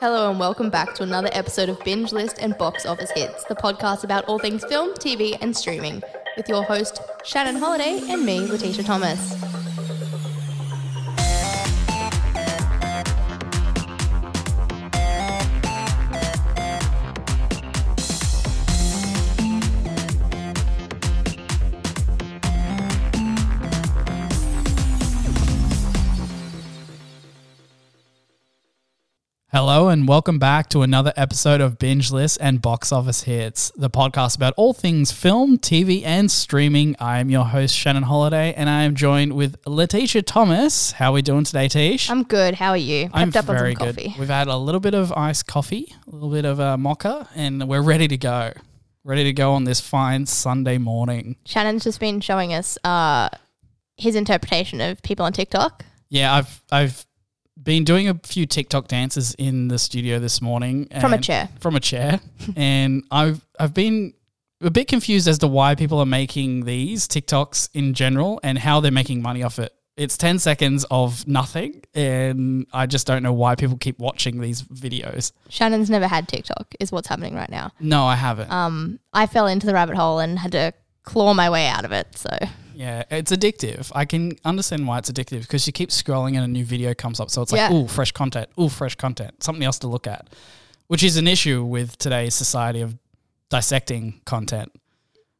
Hello and welcome back to another episode of Binge List and Box Office Hits, the podcast about all things film, TV, and streaming, with your host Shannon Holiday and me, Letitia Thomas. Hello and welcome back to another episode of Binge List and Box Office Hits, the podcast about all things film, TV, and streaming. I am your host Shannon Holiday, and I am joined with Letitia Thomas. How are we doing today, Tish? I'm good. How are you? I'm Pepped very good. coffee. We've had a little bit of iced coffee, a little bit of a mocha, and we're ready to go. Ready to go on this fine Sunday morning. Shannon's just been showing us uh, his interpretation of people on TikTok. Yeah, I've I've been doing a few TikTok dances in the studio this morning From a chair. From a chair, and I've I've been a bit confused as to why people are making these TikToks in general and how they're making money off it. It's 10 seconds of nothing, and I just don't know why people keep watching these videos. Shannon's never had TikTok, is what's happening right now. No, I haven't. Um, I fell into the rabbit hole and had to claw my way out of it. So yeah, it's addictive. I can understand why it's addictive because you keep scrolling and a new video comes up. So it's like, Yeah. oh, fresh content, oh, fresh content, something else to look at, which is an issue with today's society of dissecting content.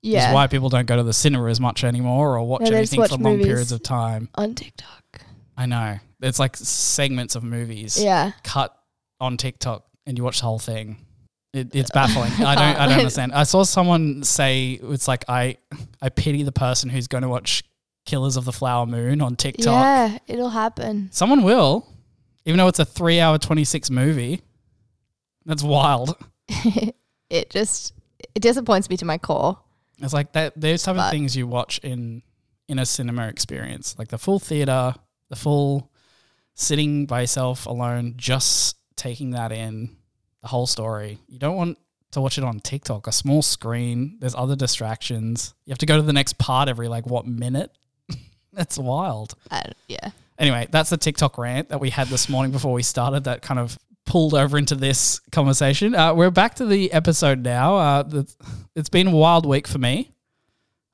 yeah, is why people don't go to the cinema as much anymore or watch they just anything watch for long movies. periods of time. on TikTok. I know. It's like segments of movies Yeah. cut on TikTok and you watch the whole thing. It, it's baffling. I don't I don't understand. I saw someone say it's like I I pity the person who's going to watch Killers of the Flower Moon on TikTok. Yeah, it'll happen. Someone will, even though it's a 3 hour 26 movie. That's wild. it just it disappoints me to my core. It's like that. Those type of things you watch in in a cinema experience, like the full theater, the full sitting by yourself alone, just taking that in, the whole story. You don't want to watch it on TikTok, a small screen. There's other distractions. You have to go to the next part every like what minute? That's wild. I, yeah. Anyway, that's the TikTok rant that we had this morning before we started. That kind of pulled over into this conversation. Uh, we're back to the episode now. Uh, the, it's been a wild week for me.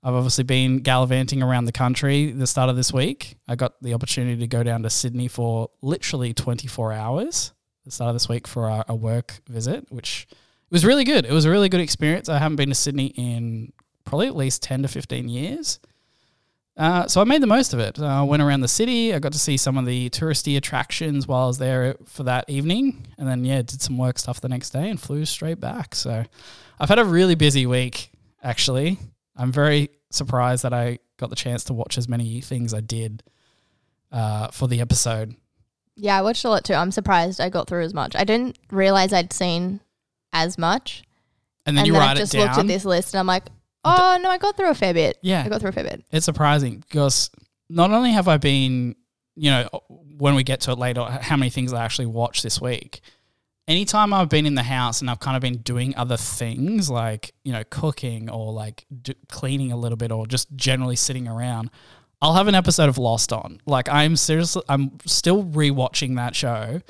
I've obviously been gallivanting around the country the start of this week. I got the opportunity to go down to Sydney for literally 24 hours the start of this week for a, a work visit, which was really good. It was a really good experience. I haven't been to Sydney in probably at least 10 to 15 years. Uh, so I made the most of it. I went around the city. I got to see some of the touristy attractions while I was there for that evening, and then yeah, did some work stuff the next day and flew straight back. So I've had a really busy week. Actually, I'm very surprised that I got the chance to watch as many things I did uh, for the episode. Yeah, I watched a lot too. I'm surprised I got through as much. I didn't realize I'd seen as much. And then and you then write I just it down. looked at this list and I'm like, oh no, I got through a fair bit. Yeah. I got through a fair bit. It's surprising because not only have I been, you know, when we get to it later, how many things I actually watched this week. Anytime I've been in the house and I've kind of been doing other things like, you know, cooking or like d- cleaning a little bit or just generally sitting around, I'll have an episode of Lost on. Like, I'm seriously, I'm still rewatching that show.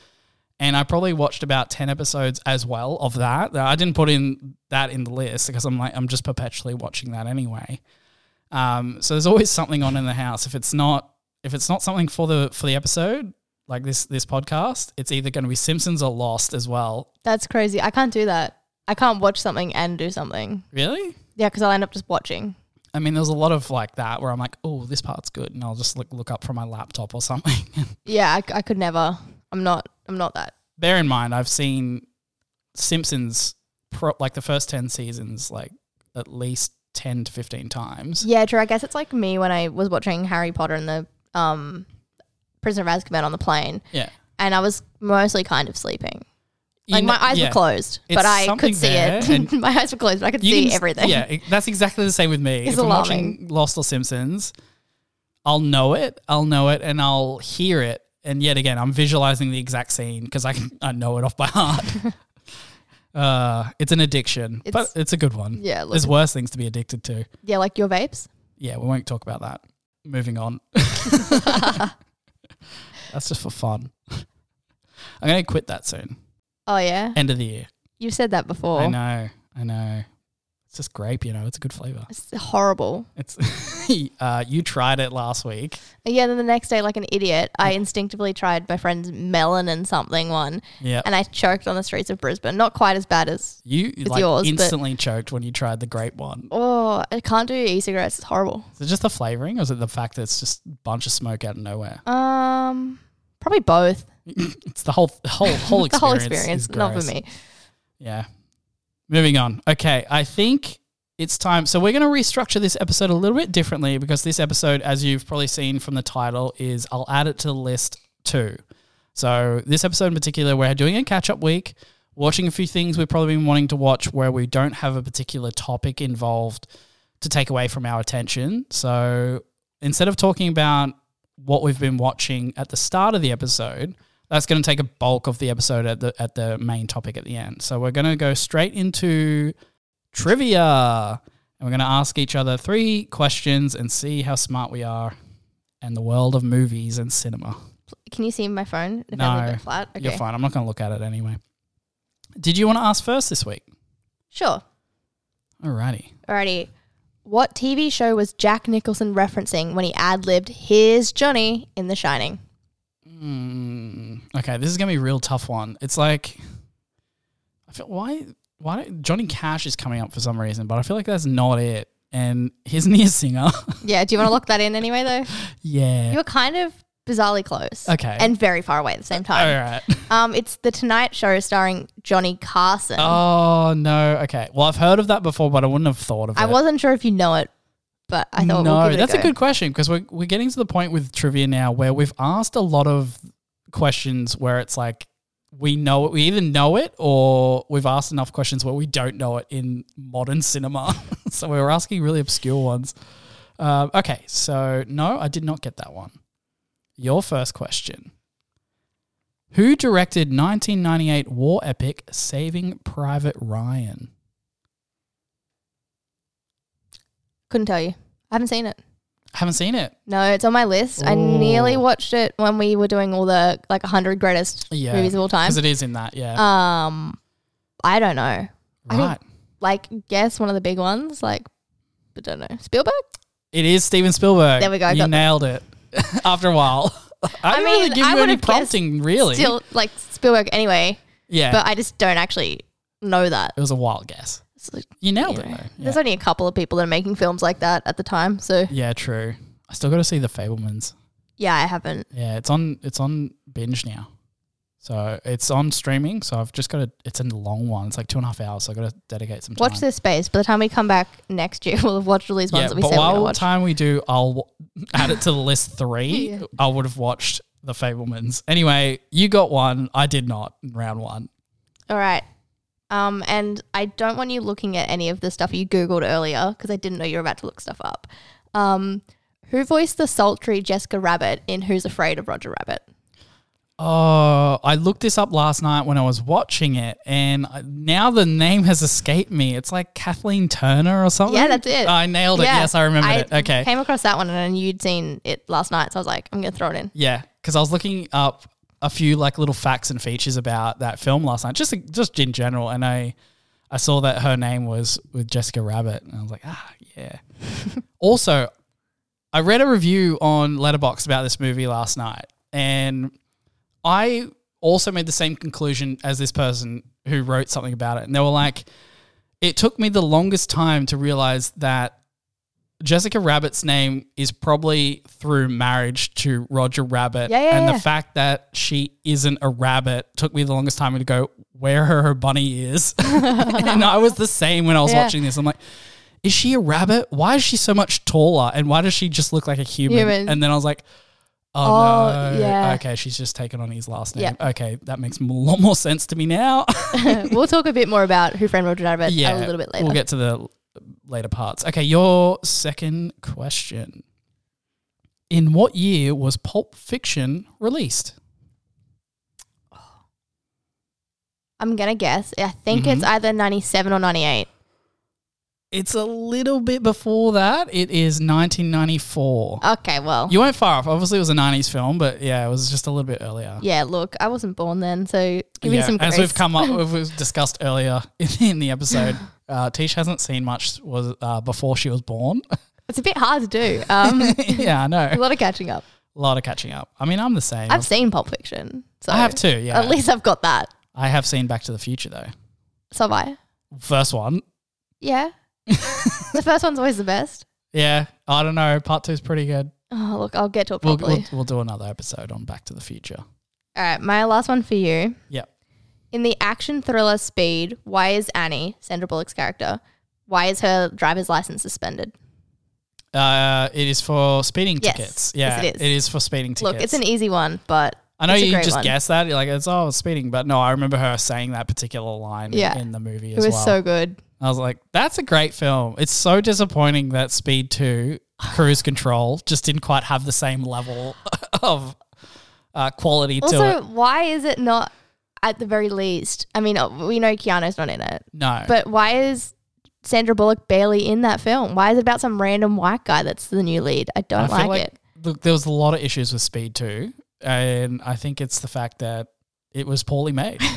And I probably watched about 10 episodes as well of that. I didn't put in that in the list because I'm like, I'm just perpetually watching that anyway. Um, so there's always something on in the house. If it's not if it's not something for the for the episode, like this this podcast, it's either going to be Simpsons or Lost as well. That's crazy. I can't do that. I can't watch something and do something. Really? Yeah, because I'll end up just watching. I mean, there's a lot of like that where I'm like, oh, this part's good, and I'll just look look up from my laptop or something. Yeah, I, I could never. I'm not. I'm not that. Bear in mind, I've seen Simpsons pro- like the first ten seasons like at least ten to fifteen times. Yeah, true. I guess it's like me when I was watching Harry Potter and the um, Prisoner of Azkaban on the plane, Yeah. and I was mostly kind of sleeping. Like know- my eyes yeah. were closed, It's but I could see it. my eyes were closed, but I could see can everything. Yeah, that's exactly the same with me. It's if I'm watching Lost or Simpsons, I'll know it, I'll know it, and I'll hear it. And yet again, I'm visualizing the exact scene because I can, I know it off by heart. uh, it's an addiction, but It's- it's a good one. Yeah, There's worse things to be addicted to. yeah, like your vapes. Yeah, we won't talk about that. Moving on. That's just for fun. I'm going to quit that soon. Oh yeah, End of the year. you've said that before. I know. I know. It's just grape, you know. It's a good flavor. It's horrible. It's uh, you tried it last week. Yeah, then the next day, like an idiot, I instinctively tried my friend's melon and something one, Yeah. and I choked on the streets of Brisbane. Not quite as bad as You like yours, instantly choked when you tried the grape one. oh, I can't do e-cigarettes. It's horrible. Is it just the flavoring, or is it the fact that it's just a bunch of smoke out of nowhere? Um, probably both. It's the whole whole whole experience. the whole experience, not for me. Yeah. Moving on. Okay, I think it's time. So we're going to restructure this episode a little bit differently because this episode, as you've probably seen from the title, is I'll add it to the list too. So this episode in particular, we're doing a catch up week, watching a few things we've probably been wanting to watch where we don't have a particular topic involved to take away from our attention. So instead of talking about what we've been watching at the start of the episode, that's going to take a bulk of the episode at the at the main topic at the end. So we're going to go straight into trivia, and we're going to ask each other three questions and see how smart we are in the world of movies and cinema. Can you see my phone? If No, I leave it flat? Okay. You're fine. I'm not going to look at it anyway. Did you want to ask first this week? Sure. Alrighty. Alrighty. What TV show was Jack Nicholson referencing when he ad libbed "Here's Johnny in The Shining? Mm, okay, this is gonna be a real tough one. It's like I feel why why don't, Johnny Cash is coming up for some reason, but I feel like that's not it. And isn't he a singer? Yeah, do you want to lock that in anyway, though? yeah. You were kind of bizarrely close. Okay. And very far away at the same time. right. Um, it's The Tonight Show starring Johnny Carson. Oh no. Okay. Well, I've heard of that before, but I wouldn't have thought of it. I wasn't sure if you know it, but I thought no, we'll that's a, a, good question because we're we're getting to the point with trivia now where we've asked a lot of questions where it's like we know it, we either know it or we've asked enough questions where we don't know it in modern cinema. so we were asking really obscure ones. Um, okay, so no, I did not get that one. Your first question. Who directed 1998 war epic Saving Private Ryan? Couldn't tell you. I haven't seen it. Haven't seen it. No, it's on my list. I nearly watched it when we were doing all the like 100 greatest Yeah, movies of all time. Because it is in that, yeah. Um, I don't know. I think- right. Like, guess one of the big ones. Like, I don't know. Spielberg. It is Steven Spielberg. There we go, I You got that. nailed it. After a while, I didn't really give I you any would've guessed prompting. Really, Still like Spielberg anyway, yeah. but I just don't actually know that. it was a wild guess. It's like, You nailed you it know, though. Yeah. There's only a couple of people that are making films like that at the time. So yeah, true. I still got to see the Fabelmans. yeah, I haven't. Yeah, it's on. It's on binge now. So it's on streaming. So I've just got to. It's a long one. It's like two and a half hours. So I got to dedicate some time. Watch this space. By the time we come back next year, we'll have watched all these ones Yeah, that we but said we're while watch. time we do, I'll add it to the list three. Yeah. I would have watched the Fabelmans. Anyway, you got one. I did not in round one. All right. Um, and I don't want you looking at any of the stuff you Googled earlier because I didn't know you were about to look stuff up. Um, who voiced the sultry Jessica Rabbit in Who's Afraid of Roger Rabbit? Oh, I looked this up last night when I was watching it, and now the name has escaped me. It's like Kathleen Turner or something. Yeah, that's it. I nailed it. Yeah, yes, I remember it. Okay. I came across that one and I you'd seen it last night, so I was like, I'm gonna throw it in. Yeah, because I was looking up a few like little facts and features about that film last night, just just in general, and I I saw that her name was with Jessica Rabbit, and I was like, ah, yeah. also, I read a review on Letterboxd about this movie last night, and I also made the same conclusion as this person who wrote something about it, and they were like, it took me the longest time to realize that Jessica Rabbit's name is probably through marriage to Roger Rabbit. Yeah, yeah, and yeah. the fact that she isn't a rabbit took me the longest time to go where her, her bunny is. and I was the same when I was watching this. I'm like, is she a rabbit? Why is she so much taller? And why does she just look like a human? Human. And then I was like, oh, Oh, no. yeah. Okay, she's just taken on his last name. Yeah. Okay, that makes a lot more sense to me now. we'll talk a bit more about Who Framed Roger Rabbit yeah, a little bit later. We'll get to the later parts. Okay, your second question. In what year was Pulp Fiction released? I'm gonna guess. I think Mm-hmm. it's either 97 or 98. It's a little bit before that. It is 1994. Okay, well, You weren't far off. Obviously, it was a 90s film, but yeah, it was just a little bit earlier. yeah. Look, I wasn't born then, so give me some grace. as we've come up, we've discussed earlier in, in the episode, uh, Tish hasn't seen much was uh, before she was born. It's a bit hard to do. Um, yeah, I know. a lot of catching up. A lot of catching up. I mean, I'm the same. I've seen Pulp Fiction, so I have too. Yeah, At least I've got that. I have seen Back to the Future though. So have I. First one. Yeah. the first one's always the best. Yeah, I don't know. Part two is pretty good. Oh, look, I'll get to it We'll, properly. we'll, we'll do another episode on Back to the Future. All right, my last one for you. Yep. In the action thriller Speed, why is Annie, Sandra Bullock's character, why is her driver's license suspended? Uh, it is for speeding Yes. tickets. Yes, Yeah, it is. it is for speeding tickets. Look, it's an easy one, but I know it's a you great just one. guessed that. You're like, it's oh, it's speeding, but no, I remember her saying that particular line Yeah. in the movie it as was well. so good. I was like, that's a great film. It's so disappointing that Speed 2, Cruise Control, just didn't quite have the same level of uh, quality to Also, it. why is it not at the very least? I mean, uh, we know Keanu's not in it, No. but why is Sandra Bullock barely in that film? Why is it about some random white guy that's the new lead? I I don't feel like, like it. look, there was a lot of issues with Speed 2, and I think it's the fact that it was poorly made.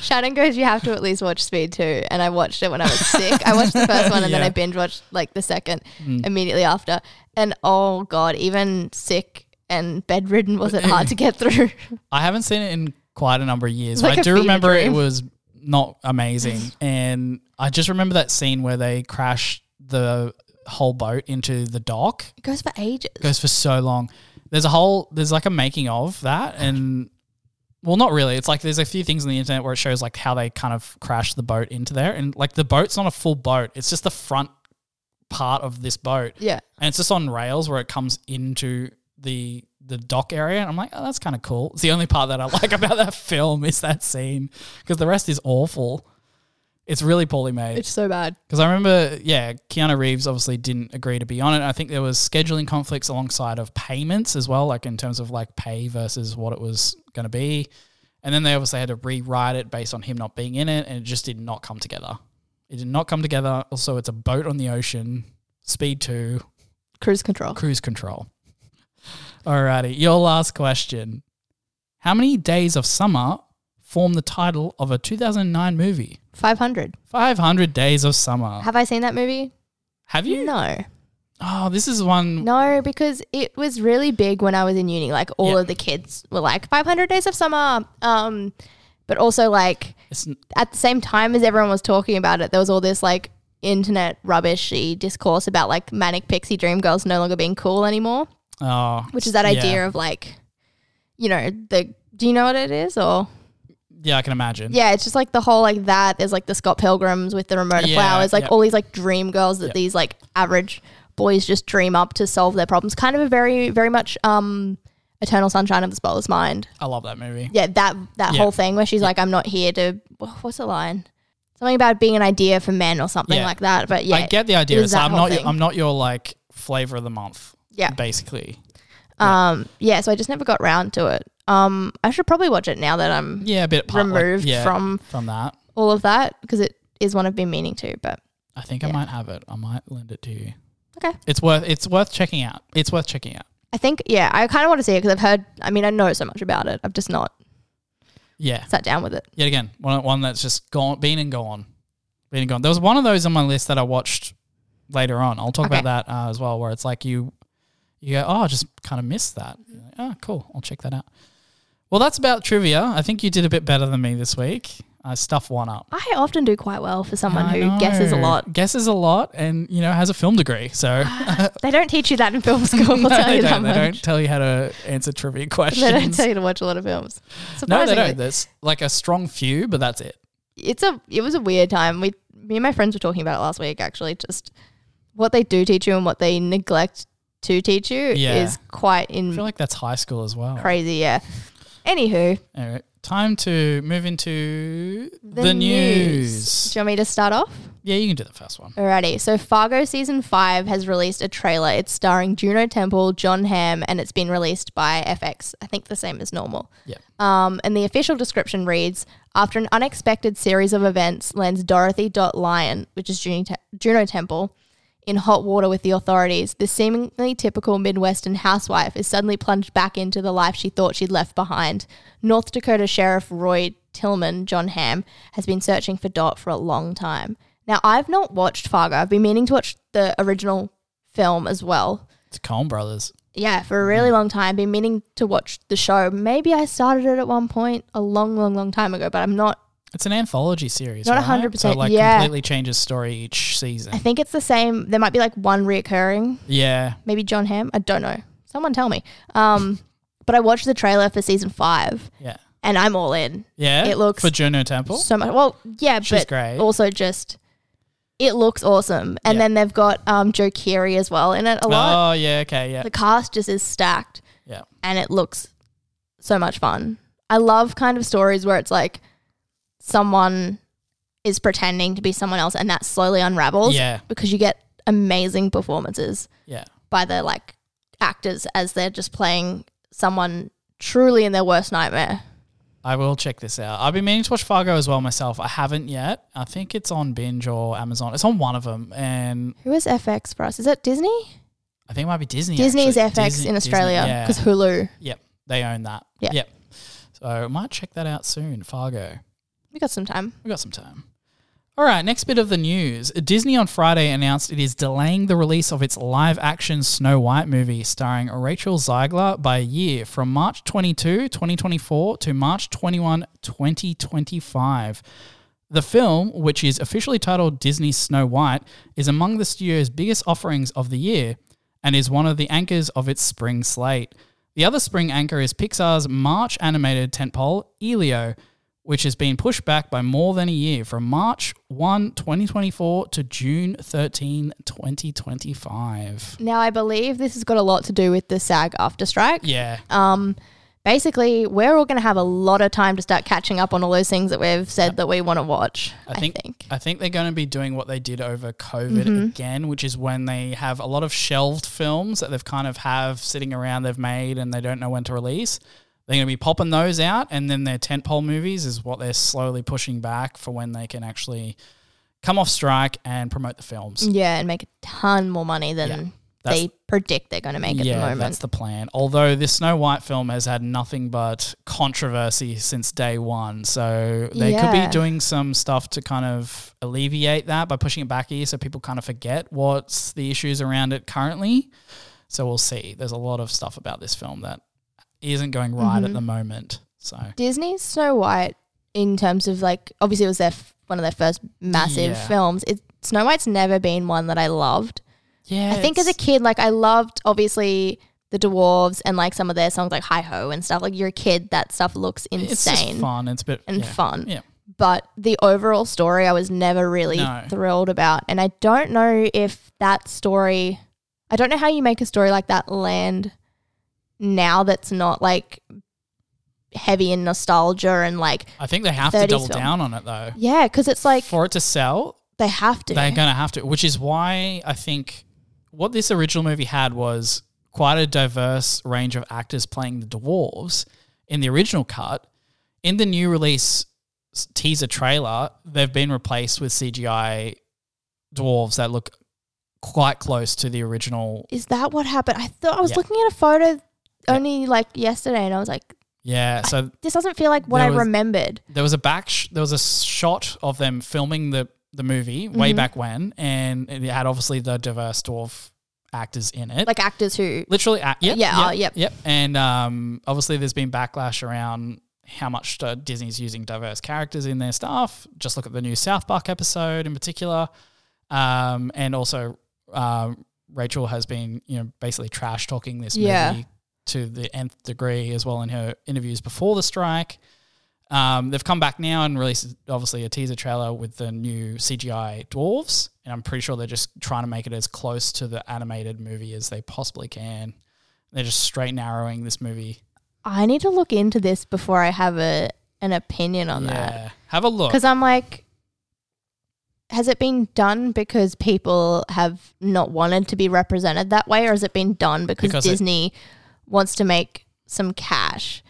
Shannon goes, you have to at least watch Speed 2. And I watched it when I was sick. I watched the first one and then I binge watched like the second Mm. immediately after. And oh God, even sick and bedridden was it hard to get through. I haven't seen it in quite a number of years. It's but like I a do fever remember it was not amazing. and I just remember that scene where they crash the whole boat into the dock. It goes for ages. goes for so long. There's a whole there's like a making of that and well not really. It's like there's a few things on the internet where it shows like how they kind of crash the boat into there and like the boat's not a full boat. It's just the front part of this boat. Yeah. And it's just on rails where it comes into the the dock area and I'm like, "Oh, that's kind of cool." It's the only part that I like about that film is that scene because the rest is awful. It's really poorly made. It's so bad. Because I remember, yeah, Keanu Reeves obviously didn't agree to be on it. I think there was scheduling conflicts alongside of payments as well, like in terms of like pay versus what it was going to be. And then they obviously had to rewrite it based on him not being in it, and it just did not come together. It did not come together. Also, it's a boat on the ocean, speed two, Cruise control. cruise control. Alrighty, your last question. How many days of summer form the title of a 2009 movie? 500. 500 Days of Summer. Have I seen that movie? Have you? No. Oh, this is one. No, because it was really big when I was in uni. Like all Yeah. of the kids were like 500 days of summer. Um, but also like It's, at the same time as everyone was talking about it, there was all this like internet rubbishy discourse about like manic pixie dream girls no longer being cool anymore, oh, which is that yeah. idea of like, you know, the. Do you know what it is or? Yeah, I can imagine. Yeah, it's just like the whole like that. There's like the Scott Pilgrims with the Ramona Yeah, Flowers, like yeah. all these like dream girls that Yeah. these like average boys just dream up to solve their problems. Kind of a very, very much um Eternal Sunshine of the Spotless Mind. I love that movie. Yeah, that that Yeah. whole thing where she's like, I'm not here to what's the line? Something about being an idea for men or something Yeah. like that. But yeah, I get the idea. It's that I'm not. Your. I'm not your like flavor of the month. Yeah. basically. um yeah, so I just never got round to it. Um I should probably watch it now that I'm Yeah, a bit like, removed yeah, from from that. all of that because it is one I've been meaning to, but I think I Yeah. might have it. I might lend it to you. Okay. It's worth. It's worth checking out. It's worth checking out. I think yeah, I kind of want to see it because I've heard. I mean, I know so much about it. I've just not Yeah. sat down with it. Yet again, one one that's just gone, been and gone, been and gone. There was one of those on my list that I watched later on. I'll talk Okay. about that uh, as well, where it's like you, you go, oh, I just kind of missed that. Like, oh, cool. I'll check that out. Well, that's about trivia. I think you did a bit better than me this week. I stuffed one up. I often do quite well for someone I who guesses a lot. Guesses a lot, and you know has a film degree. So ah, They don't teach you that in film school. No, they don't. They don't tell you how to answer trivia questions. They don't tell you to watch a lot of films. no, they don't. There's like a strong few, but that's it. It's a. It was a weird time. We, me and my friends were talking about it last week. Actually, just what they do teach you and what they neglect to teach you Yeah. is quite I in feel like that's high school as well. crazy. Yeah. Anywho, All right. time to move into the, news. Do you want me to start off? Yeah, you can do the first one. Alrighty, so Fargo season five has released a trailer. It's starring Juno Temple, Jon Hamm, and it's been released by FX. I think the same as normal. Yeah. Um, and the official description reads: After an unexpected series of events lands Dorothy Dot Lyon, which is Juno, Te- Juno Temple, in hot water with the authorities, the seemingly typical Midwestern housewife is suddenly plunged back into the life she thought she'd left behind. North Dakota Sheriff Roy Tillman, Jon Hamm, has been searching for Dot for a long time. Now, I've not watched Fargo. I've been meaning to watch the original film as well. It's Coen Brothers. Yeah, for a really long time. Been meaning to watch the show. Maybe I started it at one point a long, long, long time ago, but I'm not. It's an anthology series. Not right? 100%, So like yeah. completely changes story each season. I think it's the same. There might be like one reoccurring. yeah. Maybe Jon Hamm. I don't know. Someone tell me. Um, but I watched the trailer for season five, Yeah. and I'm all in. Yeah. It looks for Juno Temple. So much. Well, yeah, She's but great. also just it looks awesome. And Yeah. then they've got um, Joe Keery as well in it a lot. Oh yeah, okay, yeah. The cast just is stacked. Yeah. and it looks so much fun. I love kind of stories where it's like someone is pretending to be someone else and that slowly unravels Yeah. because you get amazing performances Yeah. by the like actors as they're just playing someone truly in their worst nightmare. I will check this out. I've been meaning to watch Fargo as well myself. I haven't yet. I think it's on Binge or Amazon. It's on one of them, and Who is FX for us? Is it Disney? I think it might be Disney. Disney is actually. FX Disney- in Australia yeah. because Hulu. Yep, they own that. Yeah. Yep. So I might check that out soon. Fargo. We got some time. We got some time. All right, next bit of the news. Disney on Friday announced it is delaying the release of its live action Snow White movie starring Rachel Zegler by a year from March 22, 2024 to March 21, 2025. The film, which is officially titled Disney's Snow White, is among the studio's biggest offerings of the year and is one of the anchors of its spring slate. The other spring anchor is Pixar's March animated tentpole, Elio, which has been pushed back by more than a year from March 1, 2024 to June 13, 2025. Now I believe this has got a lot to do with the SAG AFTRA strike. Yeah. Um, basically, we're all going to have a lot of time to start catching up on all those things that we've said that we want to watch. I think. I think they're going to be doing what they did over COVID again, which is when they have a lot of shelved films that they've kind of have sitting around they've made and they don't know when to release. They're going to be popping those out, and then their tentpole movies is what they're slowly pushing back for when they can actually come off strike and promote the films. Yeah, and make a ton more money than Yeah, they predict they're going to make at the yeah, moment. that's the plan. Although this Snow White film has had nothing but controversy since day one, so they could be doing some stuff to kind of alleviate that by pushing it back a year, so people kind of forget what's the issues around it currently. So we'll see. There's a lot of stuff about this film that isn't going right Mm-hmm. at the moment. So Disney's Snow White, in terms of like, obviously it was their f- one of their first massive Yeah. films. It, Snow White's never been one that I loved. yeah, I think as a kid, like I loved obviously the dwarves and like some of their songs like Hi Ho and stuff. Like you're a kid, that stuff looks insane. it's just fun. It's a bit and yeah. fun. Yeah. But the overall story, I was never really No. thrilled about. And I don't know if that story, I don't know how you make a story like that land now that's not like heavy in nostalgia and like, I think they have to double film. down on it though. yeah, because it's like For it to sell, they have to. They're going to have to, which is why I think what this original movie had was quite a diverse range of actors playing the dwarves in the original cut. In the new release teaser trailer, they've been replaced with CGI dwarves that look quite close to the original. Is that what happened? I thought I was Yeah. looking at a photo only like yesterday and I was like, Yeah, so this doesn't feel like what There I was- remembered. there was a back sh- there was a shot of them filming the the movie way Mm-hmm. back when and it had obviously the diverse dwarf actors in it. Like actors who Literally, uh, yep, Yeah, yep, oh, yep. yep. And um, obviously, there's been backlash around how much uh, Disney's using diverse characters in their stuff. Just look at the new South Park episode in particular, um, and also um, Rachel has been, you know, basically trash talking this Yeah. movie to the nth degree as well in her interviews before the strike. Um, they've come back now and released obviously a teaser trailer with the new CGI dwarves, and I'm pretty sure they're just trying to make it as close to the animated movie as they possibly can. They're just straight narrowing this movie. I need to look into this before I have a an opinion on that yeah. Have a look. because I'm like, has it been done because people have not wanted to be represented that way, or has it been done because, Because it- Disney wants to make some cash?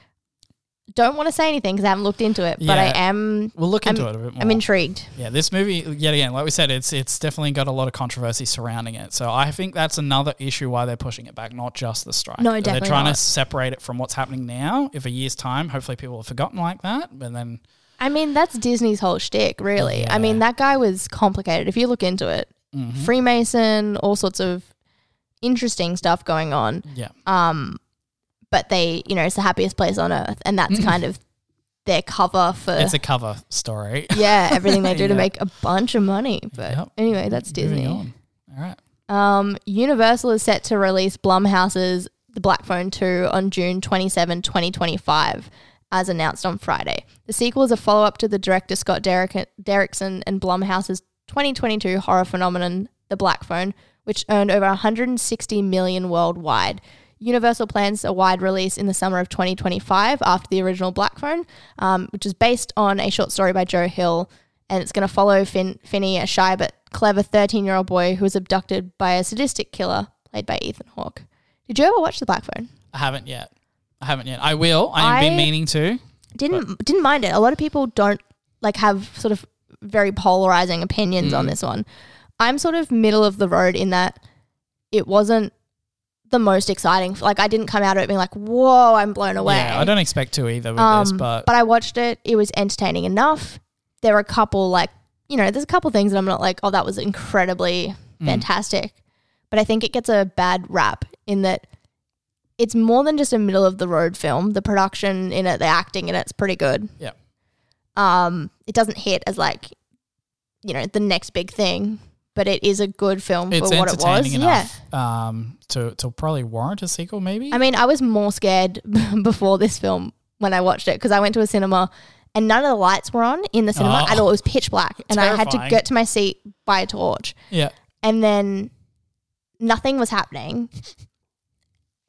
Don't want to say anything because I haven't looked into it, but I am. We'll look into I'm- it a bit more. I'm intrigued. Yeah, this movie, yet again, like we said, it's it's definitely got a lot of controversy surrounding it. So I think that's another issue why they're pushing it back, not just the strike. No, definitely. They're definitely trying not. to separate it from what's happening now. If a year's time, hopefully people have forgotten like that, but then I mean, that's Disney's whole shtick, really. I mean, that guy was complicated. If you look into it, mhm. Freemason, all sorts of interesting stuff going on. yeah, Um, but they, you know, it's the happiest place on earth, and that's kind of their cover for it's a cover story. yeah everything they do to Yeah. make a bunch of money. But Yep. anyway, that's Moving Disney. on. All right. Um, Universal is set to release Blumhouse's The Black Phone 2 on June 27, 2025, as announced on Friday. The sequel is a follow up to the director Scott Derrick- Derrickson and Blumhouse's 2022 horror phenomenon, The Black Phone, which earned over 160 million worldwide. Universal plans a wide release in the summer of 2025 after the original Black Phone, um, which is based on a short story by Joe Hill, and it's going to follow Finn, Finney, a shy but clever 13 year old boy who was abducted by a sadistic killer played by Ethan Hawke. Did you ever watch The Black Phone? I haven't yet. I haven't yet. I will. I have been meaning to. Didn't didn't mind it. A lot of people don't like have sort of very polarizing opinions on Mm. this one. I'm sort of middle of the road in that it wasn't the most exciting. Like I didn't come out of it being like, "Whoa, I'm blown away." Yeah, I don't expect to either with this, Um, but, I watched it. It was entertaining enough. There were a couple like you know, there's a couple things that I'm not like, oh, that was incredibly Mm. fantastic. But I think it gets a bad rap in that it's more than just a middle of the road film. The production in it, the acting in it's pretty good. Yeah. Um, it doesn't hit as like, you know, the next big thing, but it is a good film it's for what it was. entertaining Yeah. um, to, to probably warrant a sequel, maybe. I mean, I was more scared before this film when I watched it because I went to a cinema and none of the lights were on in the cinema Oh. at all. It was pitch black, and I had to get to my seat by a torch, yeah. and then nothing was happening.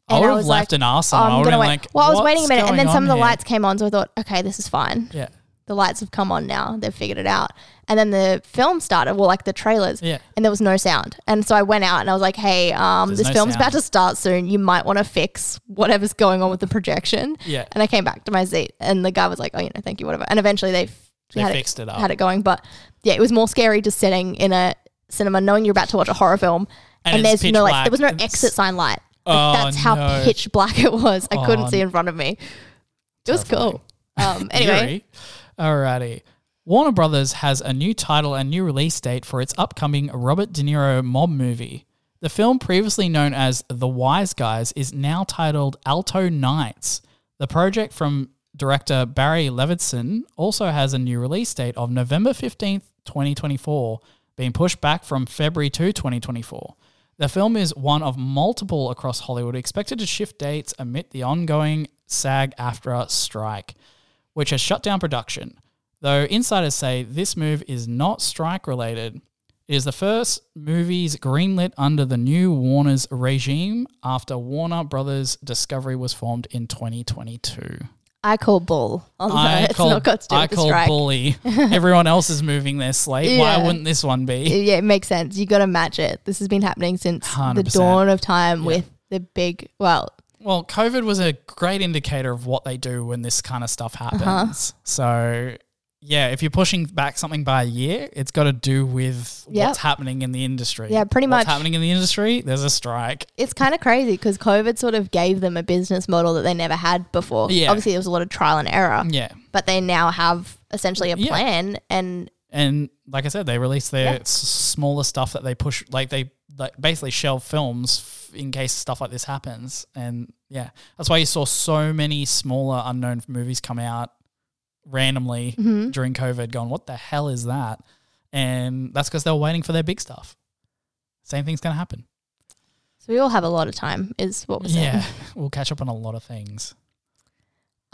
I And would I have was left like, an arse on. I'm I would have wait. like, well, I was waiting a minute, and then some of the here?" lights came on, so I thought, okay, this is fine. Yeah. The lights have come on now. They've figured it out. And then the film started, well, like the trailers, Yeah. and there was no sound. And so I went out and I was like, hey, um, There's this no film's sound. about to start soon. You might want to fix whatever's going on with the projection. Yeah. And I came back to my seat, and the guy was like, "Oh, you know, thank you, whatever." And eventually they, f- They had fixed it up. had it going. But yeah, it was more scary just sitting in a cinema, knowing you're about to watch a horror film, And and, there's no like, black. there was no exit sign light. Like, Oh, that's how no. pitch black it was. I Oh, couldn't see in front of me. It was cool. Um, anyway. Alrighty. Warner Brothers has a new title and new release date for its upcoming Robert De Niro mob movie. The film, previously known as The Wise Guys, is now titled Alto Knights. The project from director Barry Levinson also has a new release date of November 15th, 2024, being pushed back from February to 2024. The film is one of multiple across Hollywood expected to shift dates amid the ongoing SAG AFTRA strike, which has shut down production. Though insiders say this move is not strike related, it is the first movies greenlit under the new Warner's regime after Warner Brothers Discovery was formed in 2022. I call bull on I that. It's call, not got to do I with the call strike. bully. Everyone else is moving their slate. Why wouldn't this one be? Yeah, it makes sense. You got to match it. This has been happening since the 100%. dawn of time Yeah. with the big. Well, Well, COVID was a great indicator of what they do when this kind of stuff Uh-huh. happens. So, yeah, if you're pushing back something by a year, it's got to do with Yep. what's happening in the industry. Yeah, pretty much What's much. happening in the industry. There's a strike. it's kind of crazy because COVID sort of gave them a business model that they never had before. Yeah. Obviously, there was a lot of trial and error, Yeah, but they now have essentially a Yeah. plan. And and like I said, they release their Yeah. s- smaller stuff that they push. Like they like basically shelve films f- in case stuff like this happens. And yeah, that's why you saw so many smaller unknown movies come out randomly Mhm. during COVID. Going, what the hell is that? And that's because they were waiting for their big stuff. Same thing's gonna happen. so we all have a lot of time, is what we're saying. Yeah, we'll catch up on a lot of things.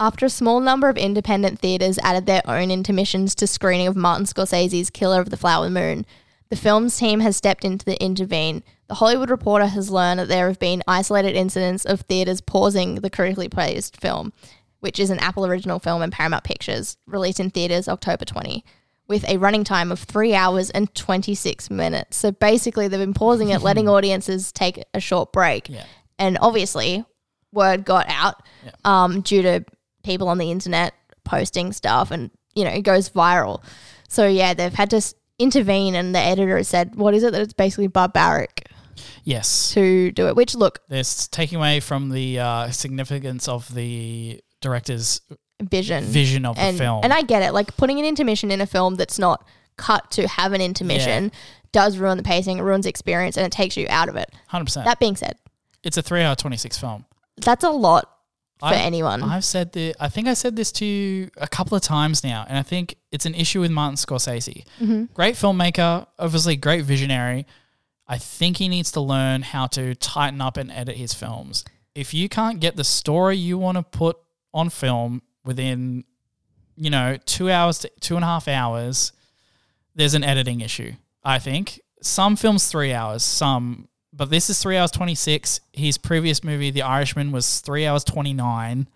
After a small number of independent theatres added their own intermissions to screening of Martin Scorsese's Killer of the Flower Moon, the film's team has stepped in to intervene. The Hollywood Reporter has learned that there have been isolated incidents of theatres pausing the critically praised film, which is an Apple original film and Paramount Pictures, released in theaters October 20, with a running time of three hours and 26 minutes. So basically, they've been pausing it, letting audiences take a short break. Yeah. And obviously, word got out Yeah. um, due to people on the internet posting stuff and, you know, it goes viral. So yeah, they've had to s- intervene and the editor said, what is it? That it's basically barbaric Yes. to do it, which look, There's taking away from the uh, significance of the director's vision. vision of and, the film. and I get it. Like putting an intermission in a film that's not cut to have an intermission does ruin the pacing, it ruins the experience, and it takes you out of it. 100%. That being said, it's a 3 hour 26 film. that's a lot for I- anyone. I've said the I think I said this to you a couple of times now, and I think it's an issue with Martin Scorsese. Mm-hmm. Great filmmaker, obviously great visionary. I think he needs to learn how to tighten up and edit his films. If you can't get the story you want to put on film within, you know, two hours to two and a half hours, there's an editing issue. I think some films three hours, some, but this is three hours twenty six. His previous movie, The Irishman, was three hours twenty nine.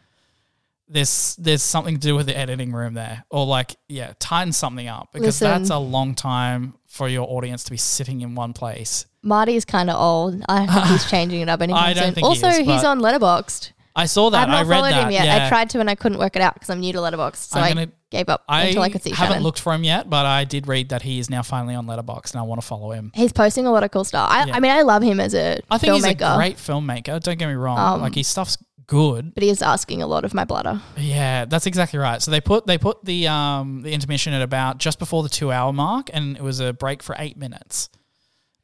There's there's something to do with the editing room there, or like yeah, tighten something up because Listen. that's a long time for your audience to be sitting in one place. Marty's kind of old. I think he's changing it up I don't soon. think he also, is, he's on Letterboxd. I saw that. I've not I read followed that. him yet. Yeah. I tried to and I couldn't work it out because I'm new to Letterboxd, so I'm gonna- gave up I until I could see haven't Shannon. looked for him yet, but I did read that he is now finally on Letterboxd, and I want to follow him. He's posting a lot of cool stuff. I, Yeah. I mean, I love him as a I think filmmaker, he's a great filmmaker. Don't get me wrong; Um, like his stuff's good. but he is asking a lot of my bladder. Yeah, that's exactly right. So they put they put the um the intermission at about just before the two hour mark, and it was a break for eight minutes,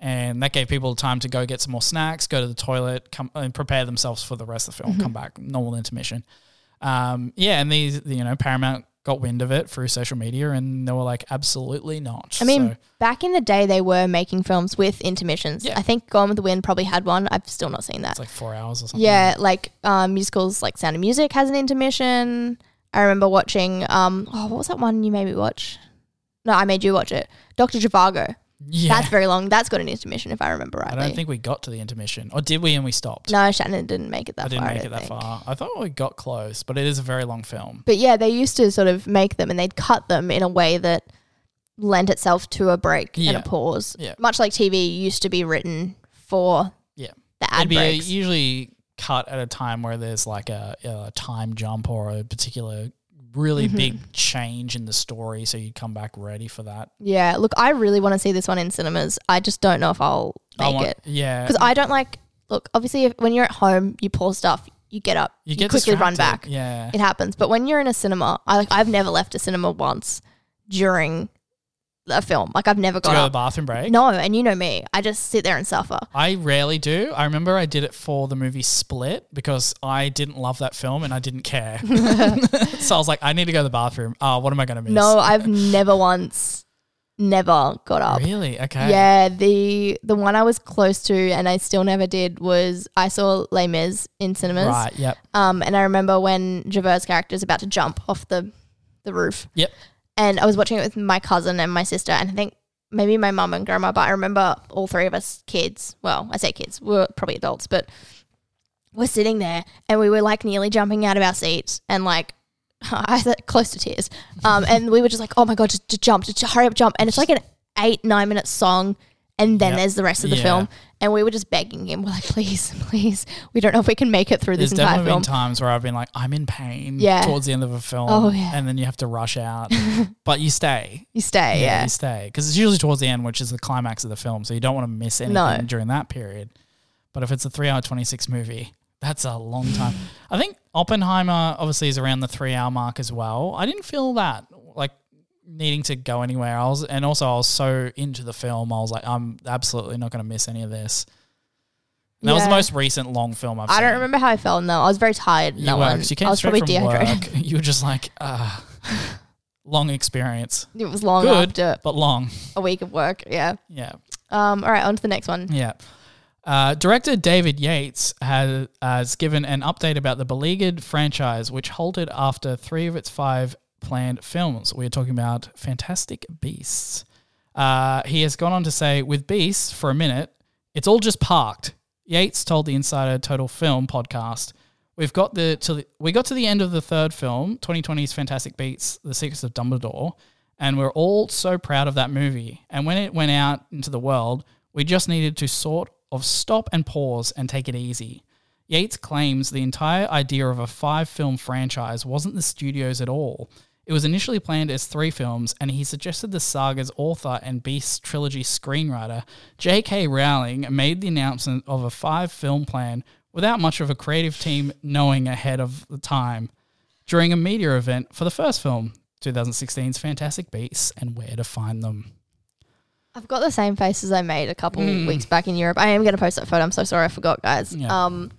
and that gave people time to go get some more snacks, go to the toilet, come and prepare themselves for the rest of the film. Come back, normal intermission. Um, yeah, and these you know Paramount got wind of it through social media, and they were like, absolutely not. I mean, So- back in the day, they were making films with intermissions. Yeah. I think Gone with the Wind probably had one. I've still not seen that. it's like four hours or something. Yeah, like um, musicals like Sound of Music has an intermission. I remember watching. Um, oh, what was that one you made me watch? No, I made you watch it. Doctor Zhivago. Yeah. That's very long. That's got an intermission, if I remember right. I don't think we got to the intermission, or did we? And we stopped. no, Shannon didn't make it that far. I didn't far. make I it that think. far. I thought we got close, but it is a very long film. But yeah, they used to sort of make them and they'd cut them in a way that lent itself to a break and a pause. Yeah. Much like TV used to be written for Yeah. the ad It'd be breaks. usually cut at a time where there's like a, a time jump or a particular really Mm-hmm. big change in the story, so you'd come back ready for that. yeah, look, I really want to see this one in cinemas. I just don't know if I'll I make want- it. Yeah, Because I don't like, look, obviously, if, when you're at home, you pause stuff, you get up, you you, get quickly run back. Yeah, It happens. But when you're in a cinema, I, like, I've never left a cinema once during a film. Like, I've never to go to the up. bathroom break. No, and you know me. I just sit there and suffer. I rarely do. I remember I did it for the movie Split because I didn't love that film and I didn't care. so I was like, I need to go to the bathroom. Oh, what am I going to miss? No, I've never once, never got up. Really? Okay. Yeah, the the one I was close to and I still never did was I saw Les Mis in cinemas. Right. Yep. Um, and I remember when Javert's character is about to jump off the the roof, Yep. And I was watching it with my cousin and my sister, and I think maybe my mum and grandma, but I remember all three of us kids. Well, I say kids, we are probably adults, but we're sitting there and we were like nearly jumping out of our seats and like. I said close to tears, um, and we were just like, "Oh my god, just, just jump, just hurry up, jump!" And it's like an eight, nine minute song, and then Yep. there's the rest of the Yeah. film. And we were just begging him, we're like, "Please, please, we don't know if we can make it through There's this entire film. There's definitely film." been times where I've been like, I'm in pain Yeah. towards the end of a film. Oh, yeah. And then you have to rush out. but you stay. You stay, yeah. you stay. Because it's usually towards the end, which is the climax of the film. So you don't want to miss anything No. during that period. But if it's a three hour, 26 movie, that's a long time. I think Oppenheimer obviously is around the three hour mark as well. I didn't feel that needing to go anywhere. I was, and also I was so into the film. I was like, I'm absolutely not going to miss any of this. And that was the most recent long film I've I seen. don't remember how I felt in that. I was very tired. in You that were, one. you came I was straight probably from dehydrated. work. You were just like, ah, long experience. It was long Good, after but long. a week of work. Yeah. Yeah. Um. All right. On to the next one. Yeah. Uh, director David Yates has, has given an update about the beleaguered franchise, which halted after three of its five planned films. We are talking about Fantastic Beasts. Uh, he has gone on to say, with Beasts, for a minute, it's all just parked. Yates told the Insider Total Film podcast, we've got the the, we got to the end of the third film, 2020's Fantastic Beasts: The Secrets of Dumbledore, and we're all so proud of that movie. And when it went out into the world, we just needed to sort of stop and pause and take it easy. Yates claims the entire idea of a five film franchise wasn't the studio's at all. It was initially planned as three films, and he suggested the saga's author and Beast trilogy screenwriter, J.K. Rowling, made the announcement of a five film plan without much of a creative team knowing ahead of the time during a media event for the first film, 2016's Fantastic Beasts and Where to Find Them. I've got the same faces I made a couple weeks back in Europe. I am going to post that photo. I'm so sorry I forgot, guys. Yeah. Um,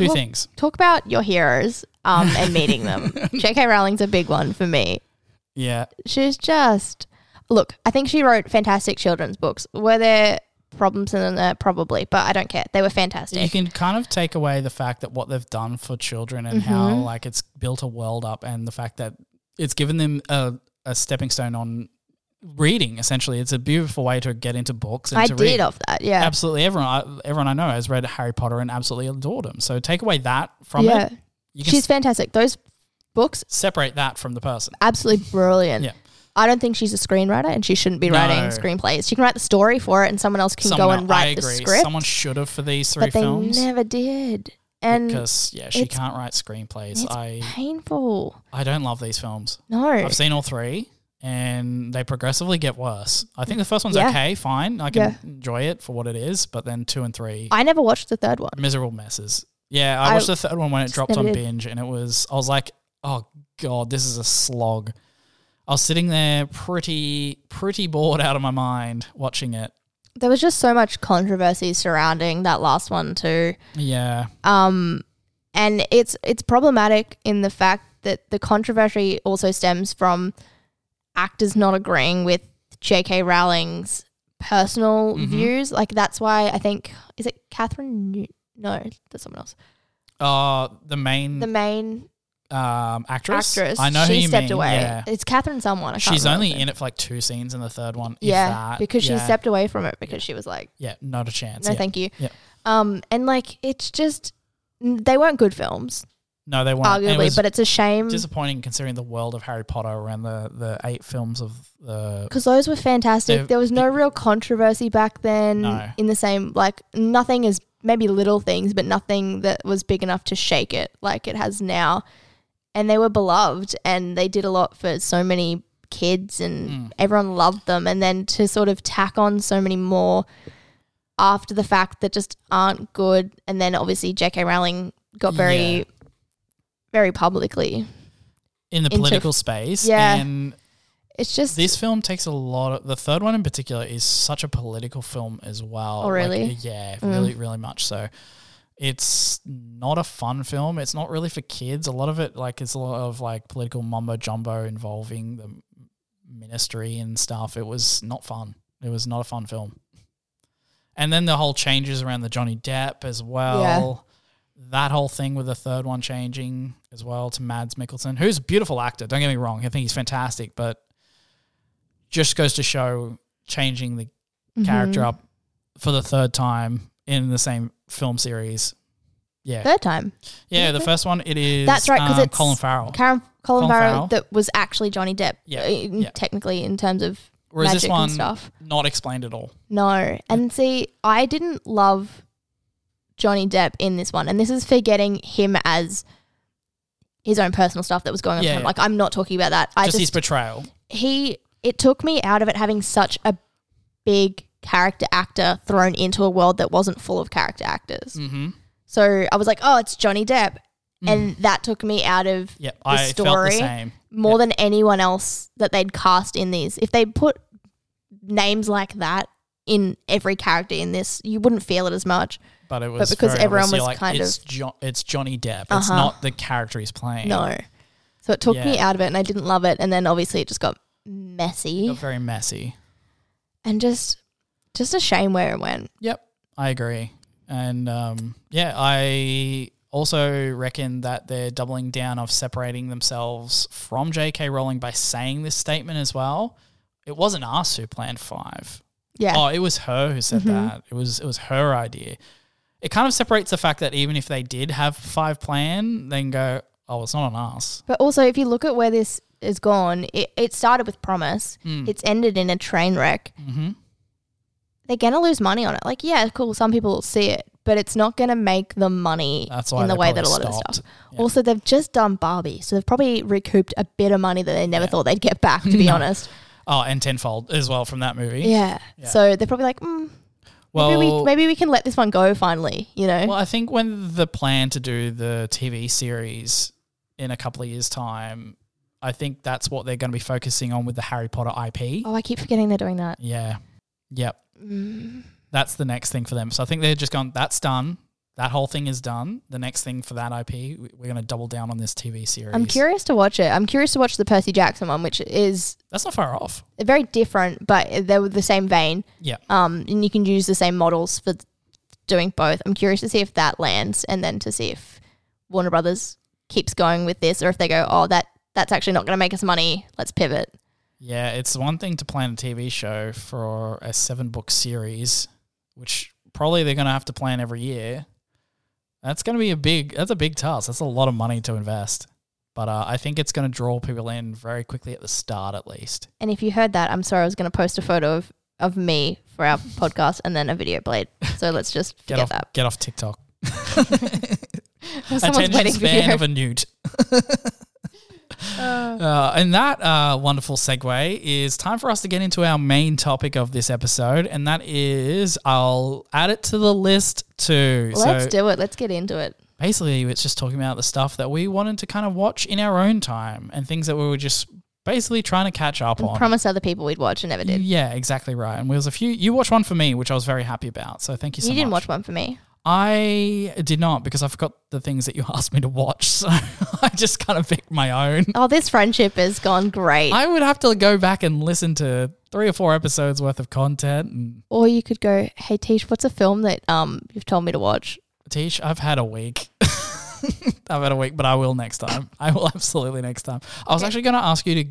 Two Well- things. talk about your heroes um, and meeting them. J.K. Rowling's a big one for me. Yeah. She's just look. I think she wrote fantastic children's books. Were there problems in there? Probably, but I don't care. They were fantastic. You can kind of take away the fact that what they've done for children and Mm-hmm. how like it's built a world up and the fact that it's given them a, a stepping stone on reading essentially it's a beautiful way to get into books and I to did read off that. Yeah, absolutely everyone I, everyone I know has read Harry Potter and absolutely adored them so take away that from yeah. it you She's fantastic. Those books, separate that from the person absolutely brilliant. Yeah. I don't think she's a screenwriter and she shouldn't be No. writing screenplays. She can write the story for it and someone else can Someone go and write the script. someone should have for these three but they films never did. And because yeah she can't write screenplays it's I painful. I don't love these films No. I've seen all three, and they progressively get worse. I think the first one's Yeah. okay, fine. I can Yeah. enjoy it for what it is, but then two and three, I never watched the third one. miserable messes. Yeah, I I watched the third one when it just dropped never on did. binge, and it was I was like, oh god, this is a slog. I was sitting there pretty pretty bored out of my mind watching it. There was just so much controversy surrounding that last one too. Yeah, Um, and it's it's problematic in the fact that the controversy also stems from actors not agreeing with J.K. Rowling's personal Mhm. views. Like that's why I think is it Catherine? New- no, that's someone else. uh, the main The main um, actress. actress. I know she who you stepped mean. away. Yeah. It's Catherine someone. She's only in it for like two scenes in the third one. Yeah, that. because she stepped away from it because she was like, Yeah, not a chance. no, yeah. thank you. Yeah. Um, and like it's just they weren't good films, No, they weren't. And it arguably, but it's a shame disappointing considering the world of Harry Potter around the, the eight films of the. because those were fantastic. There was no real controversy back then. No. In the same, like nothing is maybe little things, but nothing that was big enough to shake it like it has now. And they were beloved, and they did a lot for so many kids, and Mm. everyone loved them. And then to sort of tack on so many more after the fact that just aren't good, and then obviously J.K. Rowling got very, Yeah. Very publicly. in the into- political space. Yeah. And It's just this film takes a lot of. The third one in particular is such a political film as well. Oh, really? Like, yeah, Mm. really, really much so. It's not a fun film. It's not really for kids. A lot of it, like, it's a lot of like political mumbo jumbo involving the ministry and stuff. It was not fun. It was not a fun film. And then the whole changes around the Johnny Depp as well. That whole thing with the third one changing as well to Mads Mikkelsen, who's a beautiful actor. Don't get me wrong. I think he's fantastic, but just goes to show changing the Mm-hmm. character up for the third time in the same film series. Yeah. third time. yeah, the first one, it is That's right, 'cause um, it's Colin Farrell. Karen, Colin, Colin Farrell, Farrell. that was actually Johnny Depp. Yeah, uh, in- yeah. technically in terms of Whereas magic this one, and stuff. not explained at all. No, and see, I didn't love Johnny Depp in this one, and this is forgetting him as his own personal stuff that was going on. Yeah, yeah. Like I'm not talking about that. I just, just, his portrayal. he it took me out of it having such a big character actor thrown into a world that wasn't full of character actors. Mm-hmm. So I was like, oh, it's Johnny Depp. And that took me out of Yep, I the story. same. more than anyone else that they'd cast in these. If they put names like that in every character in this, you wouldn't feel it as much. But it was but because everyone was like, kind it's of- jo- it's Johnny Depp. It's Uh-huh. not the character he's playing. No. So it took me out of it and I didn't love it. And then obviously it just got It messy got very messy. and just just a shame where it went. Yep, I agree. And um, yeah, I also reckon that they're doubling down of separating themselves from J.K. Rowling by saying this statement as well. It wasn't us who planned five. Yeah. Oh, it was her who said Mhm. that. It was it was her idea. it kind of separates the fact that even if they did have five plan, then go, oh, it's not on us. But also, if you look at where this is gone, it, it started with promise. Hmm. It's ended in a train wreck. Mm-hmm. They're gonna lose money on it. Like, yeah, cool. Some people will see it, but it's not gonna make them money in the way that a lot of the stuff. Yeah. Also, they've just done Barbie, so they've probably recouped a bit of money that they never Yeah. thought they'd get back. To be No. honest, Oh, and tenfold as well from that movie. yeah. Yeah. So they're probably like, mm, Well, maybe we maybe we can let this one go finally. You know, well, I think when the plan to do the TV series in a couple of years' time, I think that's what they're going to be focusing on with the Harry Potter IP. oh, I keep forgetting they're doing that. Yeah. Yep. Mm. That's the next thing for them. So I think they're just gone, that's done. That whole thing is done. The next thing for that IP, we- we're going to double down on this TV series. I'm curious to watch it. I'm curious to watch the Percy Jackson one, which is That's not far off. very different, but they were the same vein. Yeah. Um, and you can use the same models for doing both. I'm curious to see if that lands, and then to see if Warner Brothers keeps going with this, or if they go, oh, that that's actually not going to make us money. Let's pivot. Yeah, it's one thing to plan a TV show for a seven book series, which probably they're going to have to plan every year. That's going to be a big. That's a big task. That's a lot of money to invest. But uh, I think it's going to draw people in very quickly at the start, at least. And if you heard that, I'm sorry, I was going to post a photo of of me for our podcast, and then a video played. So let's just Get off. that. Get off TikTok. Attention waiting for span you. of a newt. Uh, and that uh, wonderful segue is time for us to get into our main topic of this episode, and that is I'll add it to the list too. Let's so do it. Let's get into it. basically, it's just talking about the stuff that we wanted to kind of watch in our own time and things that we were just basically trying to catch up And on. promise other people we'd watch and never did. Yeah, exactly right. And there was a few. You watched one for me, which I was very happy about. So thank you You, so much. You didn't watch one for me. I did not because I forgot the things that you asked me to watch. So I just kind of picked my own. Oh, this friendship has gone great. I would have to go back and listen to three or four episodes worth of content. And or you could go, hey Tish, what's a film that um you've told me to watch? Tish, I've had a week. I've had a week, but I will next time. I will absolutely next time. I was actually going to ask you to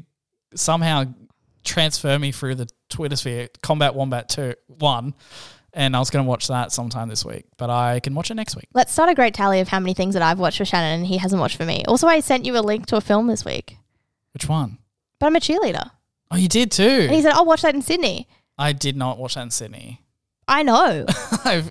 somehow transfer me through the Twitter sphere, Combat Wombat 2, 1, and I was going to watch that sometime this week, but I can watch it next week. Let's start a great tally of how many things that I've watched for Shannon and he hasn't watched for me. Also, I sent you a link to a film this week, Which one? but I'm a cheerleader. Oh, you did too. And he said, I'll watch that in Sydney. I did not watch that in Sydney. I know.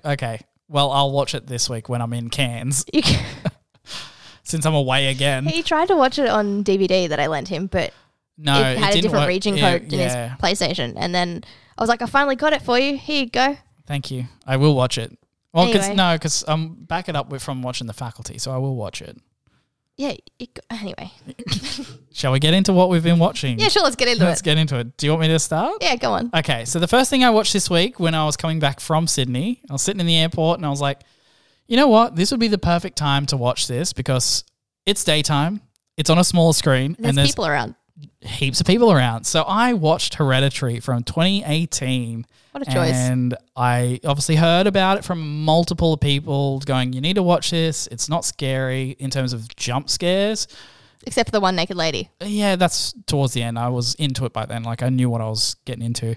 Okay. Well, I'll watch it this week when I'm in Cairns, since I'm away again. he tried to watch it on DVD that I lent him, but No, it had a different work. region code in yeah. his PlayStation. And then I was like, I finally got it for you. Here you go. Thank you. I will watch it. Well, Anyway. no, because I'm um, back it up with from watching The Faculty, so I will watch it. Yeah. It, go- anyway. Shall we get into what we've been watching? Yeah, sure. Let's get into it. Let's it. get into it. Do you want me to start? Yeah, go on. Okay, so the first thing I watched this week when I was coming back from Sydney, I was sitting in the airport and I was like, you know what? This would be the perfect time to watch this because it's daytime, it's on a smaller screen, There's, and there's people around. Heaps of people around. So I watched Hereditary from 2018. What a choice. And I obviously heard about it from multiple people going, you need to watch this. It's not scary in terms of jump scares. Except for the one naked lady. Yeah, that's towards the end. I was into it by then. Like I knew what I was getting into.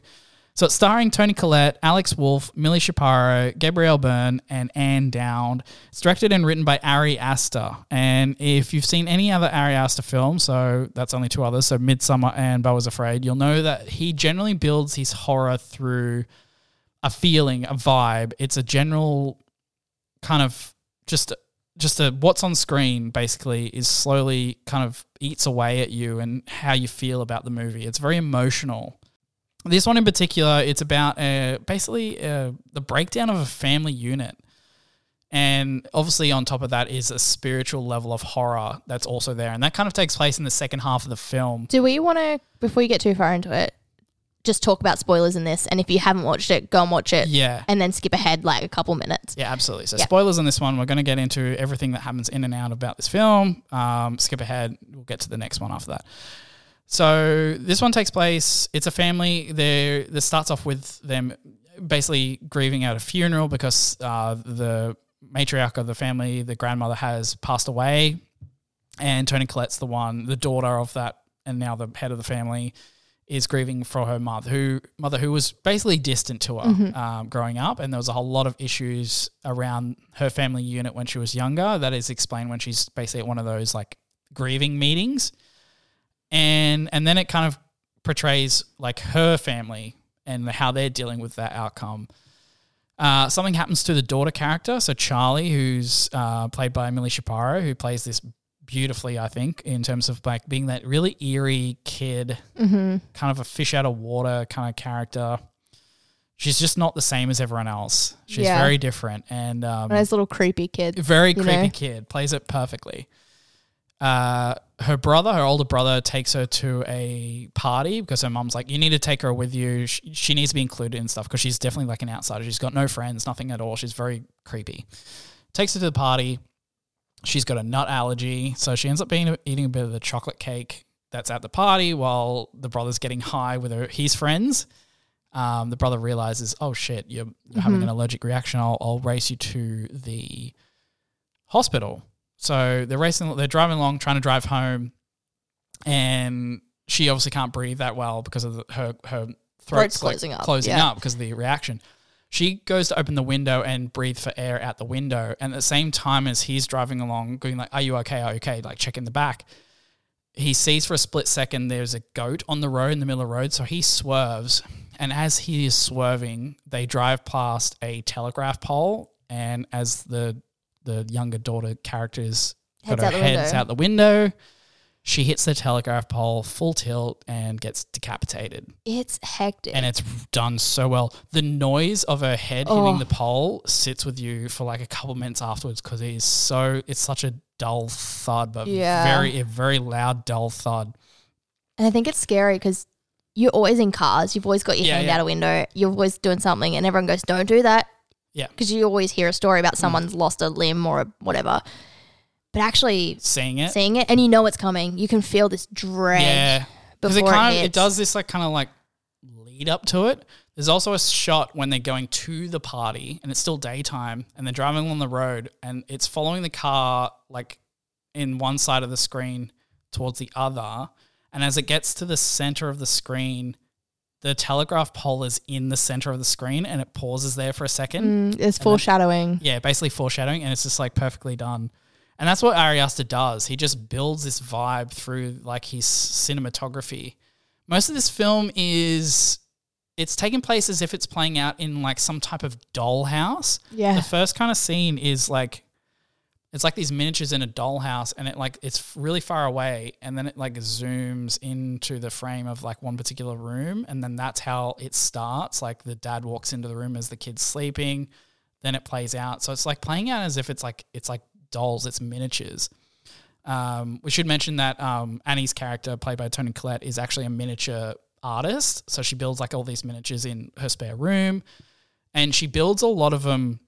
So it's starring Toni Collette, Alex Wolff, Milly Shapiro, Gabriel Byrne, and Ann Dowd. It's directed and written by Ari Aster. And if you've seen any other Ari Aster film, so that's only two others, so Midsommar and Beau was Afraid, you'll know that he generally builds his horror through a feeling, a vibe. It's a general kind of just just a what's on screen basically is slowly kind of eats away at you and how you feel about the movie. It's very emotional. This one in particular, it's about uh, basically uh, the breakdown of a family unit. And obviously, on top of that, is a spiritual level of horror that's also there. And that kind of takes place in the second half of the film. Do we want to, before you get too far into it, just talk about spoilers in this? And if you haven't watched it, go and watch it. Yeah. And then skip ahead like a couple minutes. Yeah, absolutely. So Yeah. spoilers on this one. We're going to get into everything that happens in and out about this film. Um, skip ahead. We'll get to the next one after that. So this one takes place. It's a family. There. This starts off with them basically grieving at a funeral because uh, the matriarch of the family, the grandmother, has passed away, and Toni Collette's the one, the daughter of that, and now the head of the family is grieving for her mother, who mother who was basically distant to her um, growing up, and there was a whole lot of issues around her family unit when she was younger. That is explained when she's basically at one of those like grieving meetings, and and then it kind of portrays like her family and how they're dealing with that outcome. Uh, something happens to the daughter character, so Charlie, who's uh, played by Emily Shapiro, who plays this beautifully, I think, in terms of like being that really eerie kid, Mm-hmm. kind of a fish out of water kind of character. She's just not the same as everyone else. She's Yeah. very different and um, Nice little creepy kid. very creepy know? kid. Plays it perfectly. Uh, her brother, her older brother, takes her to a party because her mom's like, "You need to take her with you. She, she needs to be included in stuff because she's definitely like an outsider. She's got no friends, nothing at all. She's very creepy." Takes her to the party. She's got a nut allergy, so she ends up being eating a bit of the chocolate cake that's at the party while the brother's getting high with her, his friends. Um, the brother realizes, "Oh shit, you're, you're having an allergic reaction. I'll, I'll race you to the hospital." So they're racing, they're driving along, trying to drive home, and she obviously can't breathe that well because of the, her her throat's, Throat's like, closing up, closing yeah. up because of the reaction. She goes to open the window and breathe for air out the window, and at the same time as he's driving along, going like, "Are you okay? Are you okay?" Like checking the back. He sees for a split second there's a goat on the road in the middle of the road, so he swerves, and as he is swerving, they drive past a telegraph pole, and as the the younger daughter characters got her out heads window. out the window. She hits the telegraph pole full tilt and gets decapitated. It's hectic. And it's done so well. The noise of her head Oh. hitting the pole sits with you for like a couple minutes afterwards because it is so, it's such a dull thud, but Yeah. very, a very loud, dull thud. And I think it's scary because you're always in cars. You've always got your Yeah, hand yeah. out a window. You're always doing something, and everyone goes, "Don't do that." Yeah. Mm. Because you always hear a story about someone's lost a limb or a whatever. But actually Seeing it. seeing it, and you know it's coming, you can feel this dread. Yeah, because it before it kind of it does this like kind of like lead up to it. There's also a shot when they're going to the party and it's still daytime and they're driving along the road and it's following the car like in one side of the screen towards the other. And as it gets to the center of the screen, the telegraph pole is in the center of the screen and it pauses there for a second. Mm, it's foreshadowing. Yeah, basically foreshadowing, and it's just like perfectly done. And that's what Ari Aster does. He just builds this vibe through like his cinematography. Most of this film is it's taking place as if it's playing out in like some type of dollhouse. Yeah. The first kind of scene is like it's like these miniatures in a dollhouse and it like it's really far away and then it like zooms into the frame of like one particular room and then that's how it starts. Like the dad walks into the room as the kid's sleeping then it plays out. So it's like playing out as if it's like it's like dolls it's miniatures. Um, we should mention that um, Annie's character, played by Toni Collette, is actually a miniature artist. So she builds like all these miniatures in her spare room, and she builds a lot of them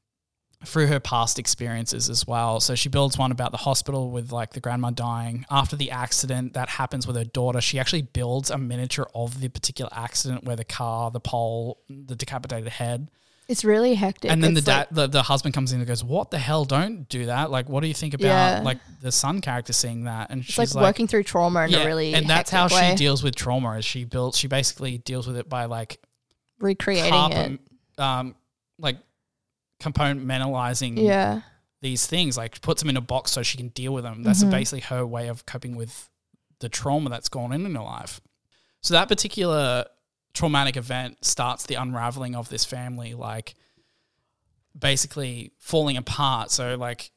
through her past experiences as well. So she builds one about the hospital with like the grandma dying after the accident that happens with her daughter. She actually builds a miniature of the particular accident where the car, the pole, the decapitated head. It's really hectic. And then the dad, like- the, the husband comes in and goes, "What the hell? Don't do that! Like, what do you think about Yeah. like the son character seeing that?" And it's she's like, working through trauma in a really and that's how way. she deals with trauma. Is she builds? She basically deals with it by like recreating it. um, like compartmentalizing Yeah. these things. Like puts them in a box so she can deal with them. That's Mhm. basically her way of coping with the trauma that's gone in in her life. So that particular traumatic event starts the unraveling of this family, like basically falling apart. So like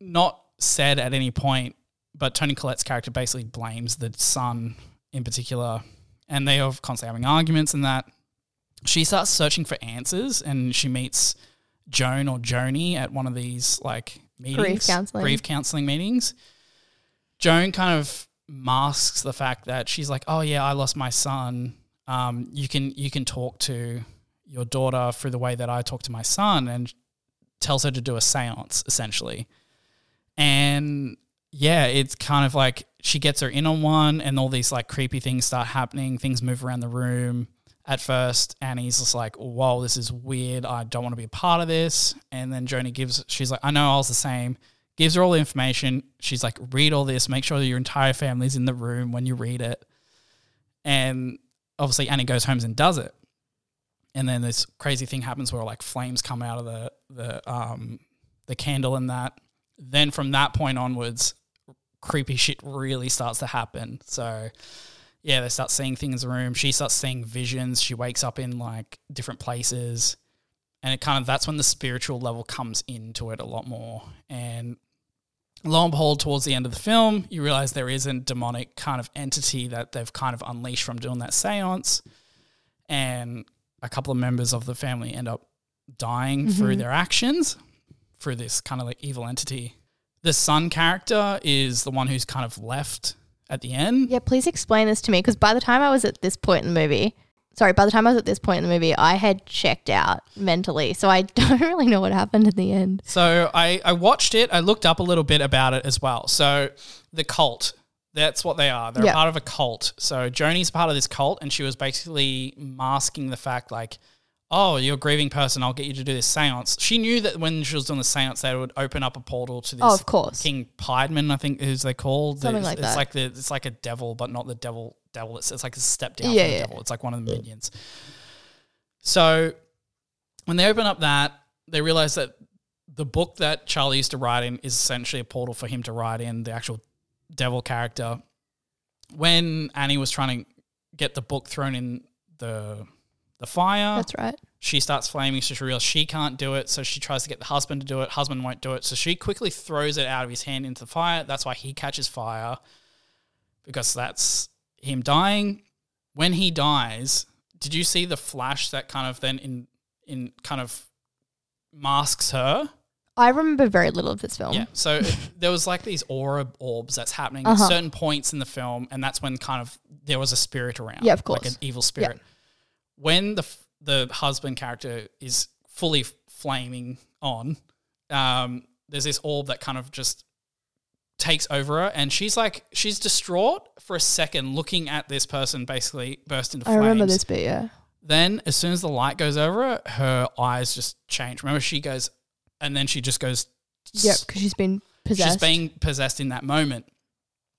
not said at any point, but Toni Collette's character basically blames the son in particular, and they are constantly having arguments and that. She starts searching for answers, and she meets Joan or Joni at one of these like meetings, counselling. grief counseling meetings. Joan kind of masks the fact that she's like, "Oh yeah, I lost my son. Um, you can you can talk to your daughter through the way that I talk to my son," and tells her to do a séance essentially. And yeah, it's kind of like she gets her in on one, and all these like creepy things start happening. Things move around the room. At first, Annie's just like, "Whoa, this is weird. I don't want to be a part of this." And then Joni gives, she's like, "I know I was the same." Gives her all the information. She's like, "Read all this. Make sure your entire family's in the room when you read it." And obviously Annie goes home and does it. And then this crazy thing happens where like flames come out of the the um the candle and that. Then from that point onwards, creepy shit really starts to happen. So yeah, they start seeing things in the room. She starts seeing visions. She wakes up in like different places. And it kind of that's when the spiritual level comes into it a lot more. And lo and behold, towards the end of the film, you realize there is a demonic kind of entity that they've kind of unleashed from doing that seance. And a couple of members of the family end up dying mm-hmm. through their actions through this kind of like evil entity. The son character is the one who's kind of left at the end. Yeah, please explain this to me because by the time I was at this point in the movie, sorry, by the time I was at this point in the movie, I had checked out mentally. So I don't really know what happened in the end. So I, I watched it. I looked up a little bit about it as well. So the cult, that's what they are. They're a part of a cult. So Joni's part of this cult, and she was basically masking the fact, like, oh, you're a grieving person. I'll get you to do this seance. She knew that when she was doing the seance, they would open up a portal to oh, this Oh, of course. King Paimon, I think is they called. Something it's, like it's that. like the it's like a devil, but not the devil. Devil. It's, it's like a step down Yeah, from the yeah. devil. It's like one of the minions. So when they open up that, they realize that the book that Charlie used to write in is essentially a portal for him to write in the actual devil character. When Annie was trying to get the book thrown in the the fire, That's right. she starts flaming. So she realizes she can't do it. So she tries to get the husband to do it. Husband won't do it. So she quickly throws it out of his hand into the fire. That's why he catches fire because that's him dying. When he dies, did you see the flash that kind of then in in kind of masks her? I remember very little of this film. Yeah. So there was like these aura orbs that's happening Uh-huh. at certain points in the film, and that's when kind of there was a spirit around. Yeah, of course. Like an evil spirit. When the f- the husband character is fully flaming on, um, there's this orb that kind of just takes over her, and she's like she's distraught for a second, looking at this person basically burst into I flames. I remember this bit, yeah. Then, as soon as the light goes over her, her eyes just change. Remember, she goes, and then she just goes. Yep, because she's been possessed. She's being possessed in that moment.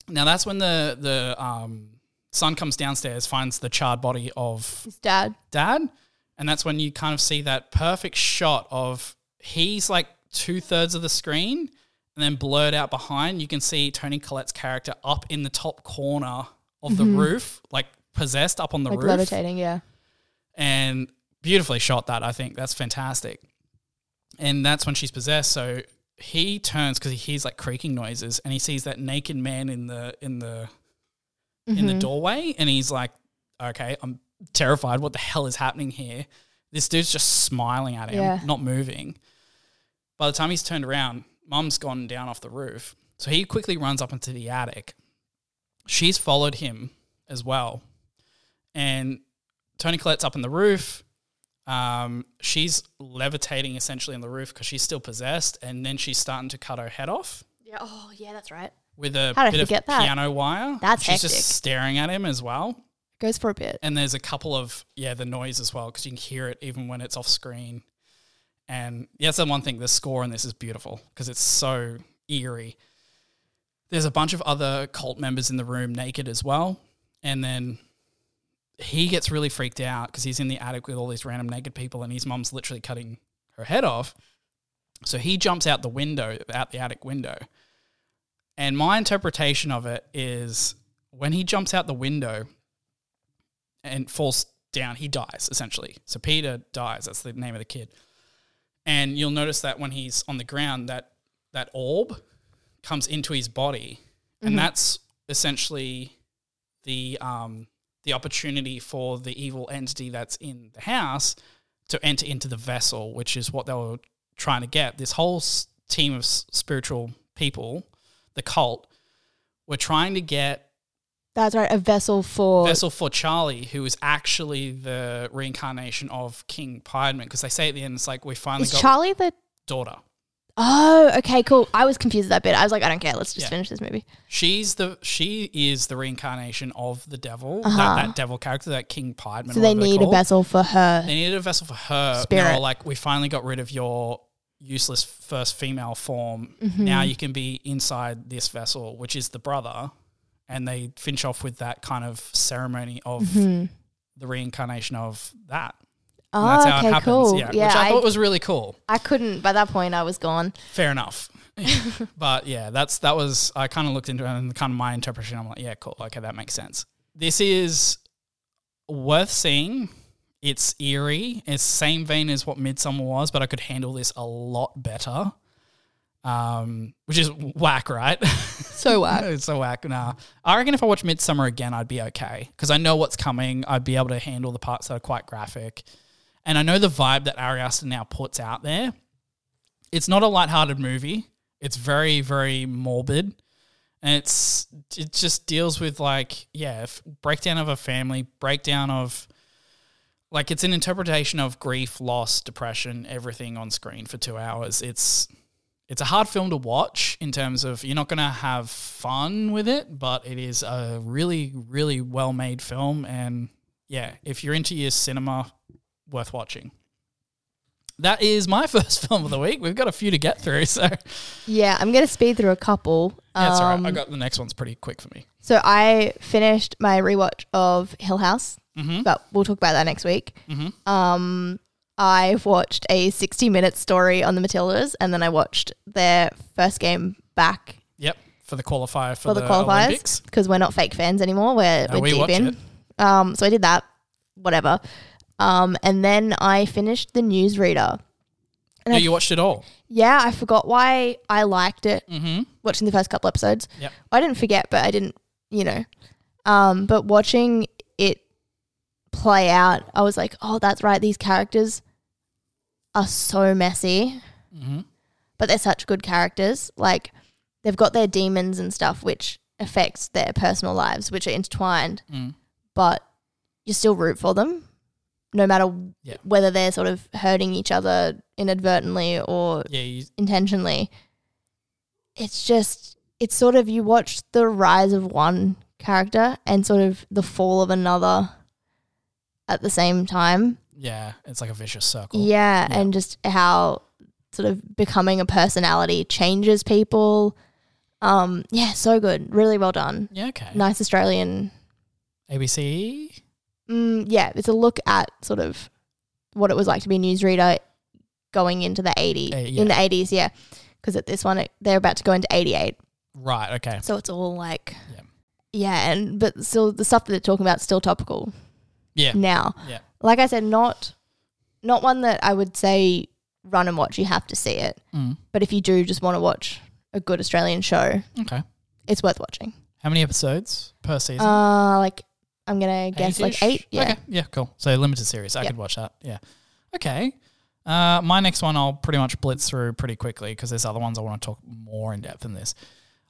Now that's when the the um, son comes downstairs, finds the charred body of His dad. dad, and that's when you kind of see that perfect shot of he's like two thirds of the screen, and then blurred out behind, you can see Toni Collette's character up in the top corner of the roof, like possessed up on the Mm-hmm. Like roof levitating, yeah. and beautifully shot that i think that's fantastic and that's when she's possessed so he turns because he hears like creaking noises and he sees that naked man in the in the in Mm-hmm. the doorway and he's like okay i'm terrified what the hell is happening here this dude's just smiling at him Yeah. not moving by the time he's turned around mum's gone down off the roof so he quickly runs up into the attic she's followed him as well and Toni Collette's up on the roof. Um, she's levitating essentially on the roof because she's still possessed, and then she's starting to cut her head off Yeah. Oh, yeah, that's right. With a How'd I bit of forget that? piano wire. That's she's hectic. just staring at him as well. Goes for a bit. And there's a couple of yeah, the noise as well because you can hear it even when it's off screen. And yeah, that's the one thing. The score in this is beautiful because it's so eerie. There's a bunch of other cult members in the room naked as well, and then he gets really freaked out because he's in the attic with all these random naked people, and his mom's literally cutting her head off. So he jumps out the window, out the attic window. And my interpretation of it is when he jumps out the window and falls down, he dies essentially. So Peter dies. That's the name of the kid. And you'll notice that when he's on the ground, that that orb comes into his body, and that's essentially the um, the opportunity for the evil entity that's in the house to enter into the vessel, which is what they were trying to get. This whole s- team of s- spiritual people, the cult, were trying to get That's right. A vessel for. vessel for Charlie, who is actually the reincarnation of King Paimon, because they say at the end, it's like we finally Is got Charlie the. daughter. Oh, okay, cool. I was confused at that bit. I was like, I don't care. Let's just Yeah. finish this movie. She's the she is the reincarnation of the devil, Uh-huh. that, that devil character, that King Paimon. So they whatever they're need a called. vessel for her. They needed a vessel for her. Spirit. like, we finally got rid of your useless first female form. Mm-hmm. Now you can be inside this vessel, which is the brother. And they finish off with that kind of ceremony of Mm-hmm. the reincarnation of that. Oh, And that's how okay, it happens. cool. Yeah, Yeah, which I, I, thought was really cool. I couldn't. By that point, I was gone. Fair enough. but yeah, that's that was I kind of looked into it and kind of my interpretation. I'm like, yeah, cool. Okay, that makes sense. This is worth seeing. It's eerie. It's same vein as what Midsommar was, but I could handle this a lot better. Um, which is whack, right? So whack. it's so whack. Nah, I reckon if I watch Midsommar again, I'd be okay because I know what's coming. I'd be able to handle the parts that are quite graphic, and I know the vibe that Ari Aster now puts out there. It's not a lighthearted movie. It's very, very morbid, and it's it just deals with like yeah, breakdown of a family, breakdown of like it's an interpretation of grief, loss, depression, everything on screen for two hours. It's it's a hard film to watch in terms of you're not going to have fun with it, but it is a really, really well made film. And yeah, if you're into your cinema, worth watching. That is my first film of the week. We've got a few to get through, so Yeah, I'm gonna speed through a couple. that's all right. I Um, got the next one's pretty quick for me. So I finished my rewatch of Hill House, Mhm. but we'll talk about that next week. Mhm. Um, I watched a 60 minute story on the Matildas, and then I watched their first game back Yep, for the qualifier for, for the, the, qualifiers Olympics. because we're not fake fans anymore. We're, No, we're we deep in. Um, so I did that, whatever. Um, and then I finished the newsreader. And No, I- you watched it all. Yeah, I forgot why I liked it Mm-hmm. watching the first couple episodes. Yep. I didn't forget, but I didn't, you know. Um, but watching play out, I was like, oh, that's right. These characters are so messy, Mm-hmm. but they're such good characters. Like, they've got their demons and stuff, which affects their personal lives, which are intertwined, Mm. but you still root for them. No matter Yeah. whether they're sort of hurting each other inadvertently or Yeah, you, intentionally. It's just it's sort of you watch the rise of one character and sort of the fall of another at the same time. yeah, it's like a vicious circle. Yeah, Yeah. and just how sort of becoming a personality changes people. Um yeah, so good. Really well done. Yeah, okay. Nice Australian ABC. mm, yeah, it's a look at sort of what it was like to be a newsreader going into the 80s Uh, yeah. in the 80s, yeah. Because at this one, it, they're about to go into 88. Right. Okay. So it's all like, Yeah. yeah, and but still the stuff that they're talking about is still topical Yeah. now. Yeah. Like I said, not not one that I would say run and watch. You have to see it, Mm. but if you do just want to watch a good Australian show, Okay. it's worth watching. How many episodes per season? Uh, like I'm gonna guess like Eight-ish? eight. Yeah, Okay. Yeah. Cool. So limited series. I Yeah. could watch that. Yeah. Okay. Uh, my next one I'll pretty much blitz through pretty quickly because there's other ones I want to talk more in depth in this.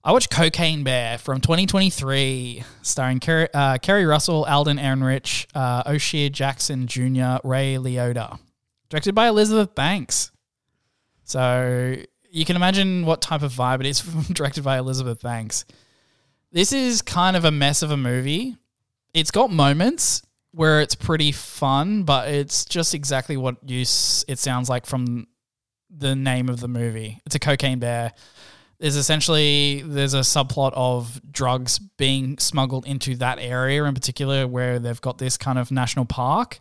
I watched Cocaine Bear from 2023, starring Keri, uh, Keri Russell, Alden Ehrenreich, uh, O'Shea Jackson Jr., Ray Liotta. Directed by Elizabeth Banks. So you can imagine what type of vibe it is directed by Elizabeth Banks. This is kind of a mess of a movie. It's got moments where it's pretty fun, but it's just exactly what s- it sounds like from the name of the movie. It's a cocaine bear. There's essentially there's a subplot of drugs being smuggled into that area in particular where they've got this kind of national park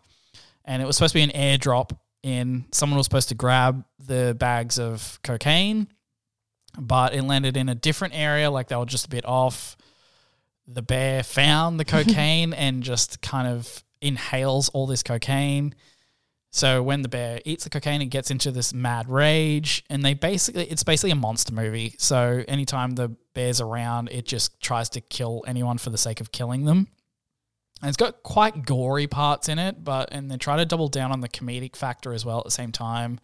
and it was supposed to be an airdrop in someone was supposed to grab the bags of cocaine but it landed in a different area like they were just a bit off the bear found the cocaine and just kind of inhales all this cocaine. So when the bear eats the cocaine, it gets into this mad rage, and they basically it's basically a monster movie. So anytime the bear's around, it just tries to kill anyone for the sake of killing them. And it's got quite gory parts in it, but and they try to double down on the comedic factor as well at the same time.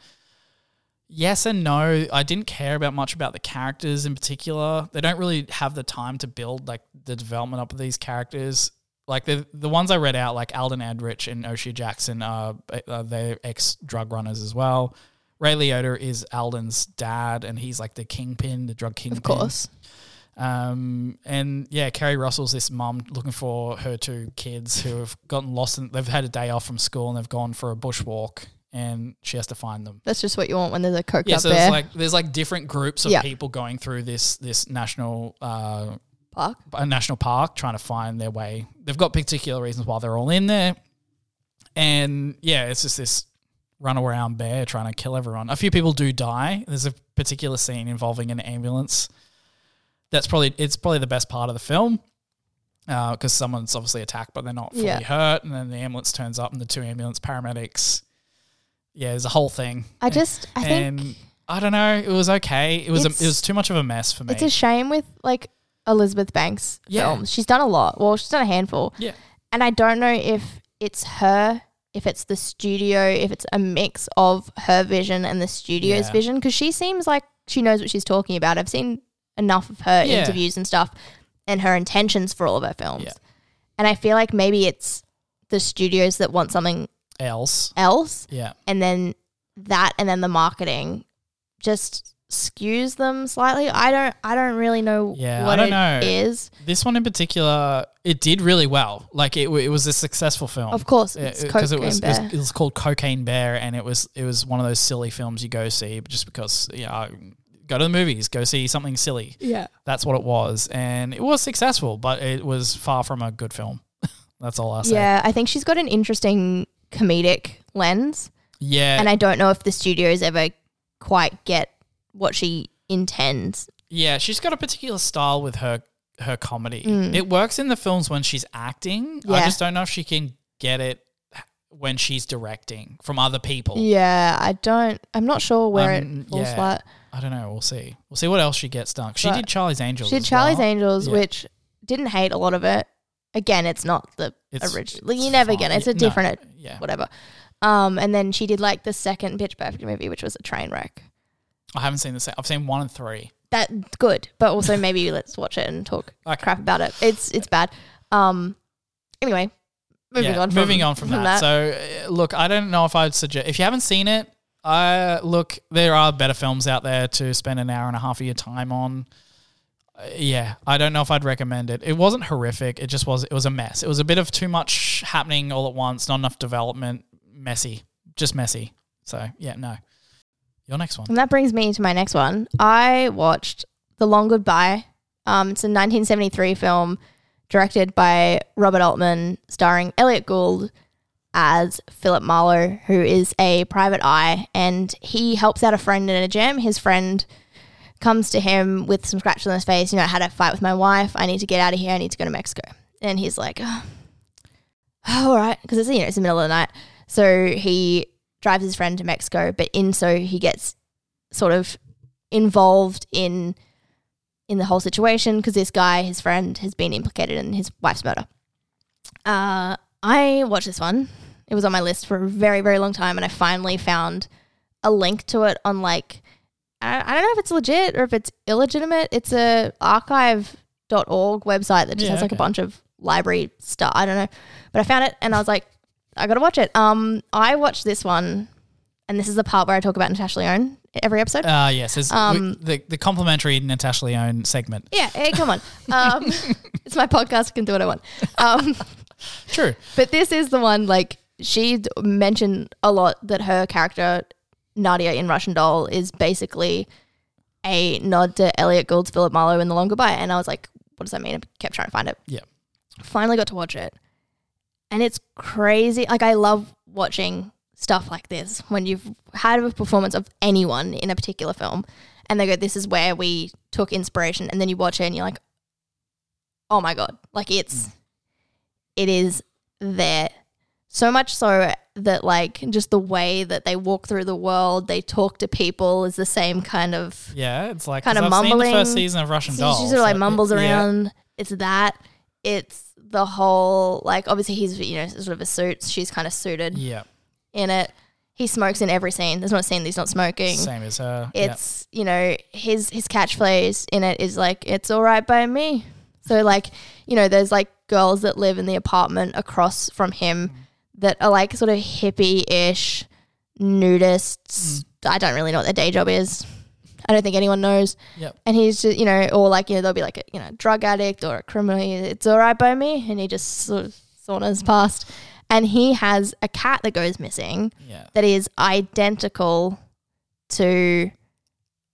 Yes and no. I didn't care about much about the characters in particular. They don't really have the time to build like the development up of these characters. Like the the ones I read out, like Alden Adrich and O'Shea Jackson, are uh, they're ex drug runners as well. Ray Liotta is Alden's dad, and he's like the kingpin, the drug kingpin. of course. Um, and yeah, Keri Russell's this mum looking for her two kids who have gotten lost and they've had a day off from school and they've gone for a bushwalk and she has to find them. That's just what you want when there's a coked Yeah, up so bear there's like there's like different groups of Yeah. people going through this this national uh park. a national park trying to find their way. They've got particular reasons why they're all in there. And yeah, it's just this run around bear trying to kill everyone. A few people do die. There's a particular scene involving an ambulance. That's probably it's probably the best part of the film uh, because someone's obviously attacked, but they're not fully Yeah. hurt. And then the ambulance turns up, and the two ambulance paramedics. Yeah, there's a whole thing. I just I think and I don't know. It was okay. It was a, it was too much of a mess for me. it's a shame with like Elizabeth Banks Yeah. films. She's done a lot. Well, she's done a handful. yeah, And I don't know if it's her, if it's the studio, if it's a mix of her vision and the studio's Yeah. vision, because she seems like she knows what she's talking about. I've seen enough of her Yeah. interviews and stuff and her intentions for all of her films. Yeah. And I feel like maybe it's the studios that want something else. else, Yeah, and then that, and then the marketing just skews them slightly. I don't, I don't really know Yeah, I what don't it know. is. this one in particular, it did really well. Like it, it was a successful film. Of course, it's because it, Cocaine was, it was it was called Cocaine Bear, and it was it was one of those silly films you go see just because you know go to the movies, go see something silly. yeah. That's what it was, and it was successful, but it was far from a good film. That's all I say. Yeah, I think she's got an interesting comedic lens, yeah, and I don't know if the studios ever quite get what she intends. yeah. She's got a particular style with her her comedy. Mm. It works in the films when she's acting. I just don't know if she can get it when she's directing from other people. Yeah, I don't. I'm not sure where Um, it falls yeah. flat. I don't know. We'll see. We'll see what else she gets done. She But did Charlie's Angels. She did Charlie's well. Angels, Yeah. which didn't hate a lot of it. Again, it's not the It's- original. it's You never fine. get it. It's a No, different, yeah, whatever. Um, and then she did like the second Pitch Perfect movie, which was a train wreck. I haven't seen the same. I've seen one and three. That good, but also maybe let's watch it and talk Okay. crap about it. It's it's bad. Um, anyway, moving Yeah, on. From, moving on from, that. So, uh, look, I don't know if I'd suggest if you haven't seen it. Uh, look, there are better films out there to spend an hour and a half of your time on. Uh, yeah, I don't know if I'd recommend it. It wasn't horrific. It just was. It was a mess. It was a bit of too much happening all at once. Not enough development. Messy. Just messy. So yeah, no. Your next one. And that brings me to my next one. I watched The Long Goodbye. Um, it's a 1973 film directed by Robert Altman, starring Elliott Gould as Philip Marlowe, who is a private eye, and he helps out a friend in a jam. His friend comes to him with some scratches on his face. You know, I had a fight with my wife. I need to get out of here. I need to go to Mexico. And he's like, oh, all right, because it's you know it's the middle of the night. So he drives his friend to Mexico, but in so he gets sort of involved in in the whole situation because this guy, his friend, has been implicated in his wife's murder. Uh, I watched this one. It was on my list for a very, very long time, and I finally found a link to it on like I, I don't know if it's legit or if it's illegitimate. It's a archive.org website that just Yeah, has like a bunch of library stuff. I don't know, but I found it and I was like, I gotta watch it. Um, I watched this one, and this is the part where I talk about Natasha Lyonne every episode. Uh, yes, there's Um, we- the the complimentary Natasha Lyonne segment. yeah, hey, come on. Um, it's my podcast. I can do what I want. Um, True. but this is the one like she mentioned a lot that her character Nadia in Russian Doll is basically a nod to Elliott Gould's Philip Marlowe in The Long Goodbye, and I was like, what does that mean? I kept trying to find it. Yeah. Finally got to watch it, and it's crazy. Like I love watching stuff like this when you've had a performance of anyone in a particular film, and they go, "This is where we took inspiration," and then you watch it and you're like, "Oh my god!" Like it's, mm. it is there. So much so that like just the way that they walk through the world, they talk to people is the same kind of Yeah, it's like Kinda 'cause I've the first season of Russian she sort of like mumbles yeah. around. It's that. It's the whole like obviously he's you know sort of a suit. She's kind of suited Yeah, in it. He smokes in every scene. There's not a scene that he's not smoking. same as her. It's you know his his catchphrase in it is like it's all right by me. So like you know there's like girls that live in the apartment across from him mm. that are like sort of hippie ish nudists. Mm. I don't really know what their day job is. I don't think anyone knows. Yep. And he's just you know or like you know they'll be like a you know drug addict or a criminal. It's all right by me, and he just sort of saunters mm. past. And he has a cat that goes missing Yeah. that is identical to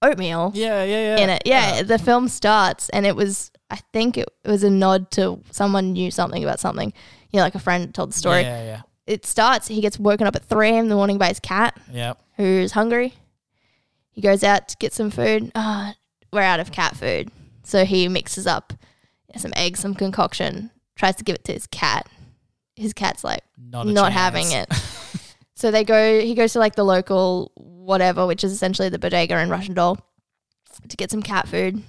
oatmeal Yeah, yeah, yeah. in it. Yeah, the film starts and it was I think it was a nod to someone knew something about something. You know, like a friend told the story. Yeah, yeah. it starts. He gets woken up at three a.m. in the morning by his cat, Yep. who's hungry. He goes out to get some food. Ah, we're out of cat food, so he mixes up some eggs, some concoction, tries to give it to his cat. His cat's like Not not having it. so they go. He goes to like the local whatever, which is essentially the bodega in Russian Doll, to get some cat food.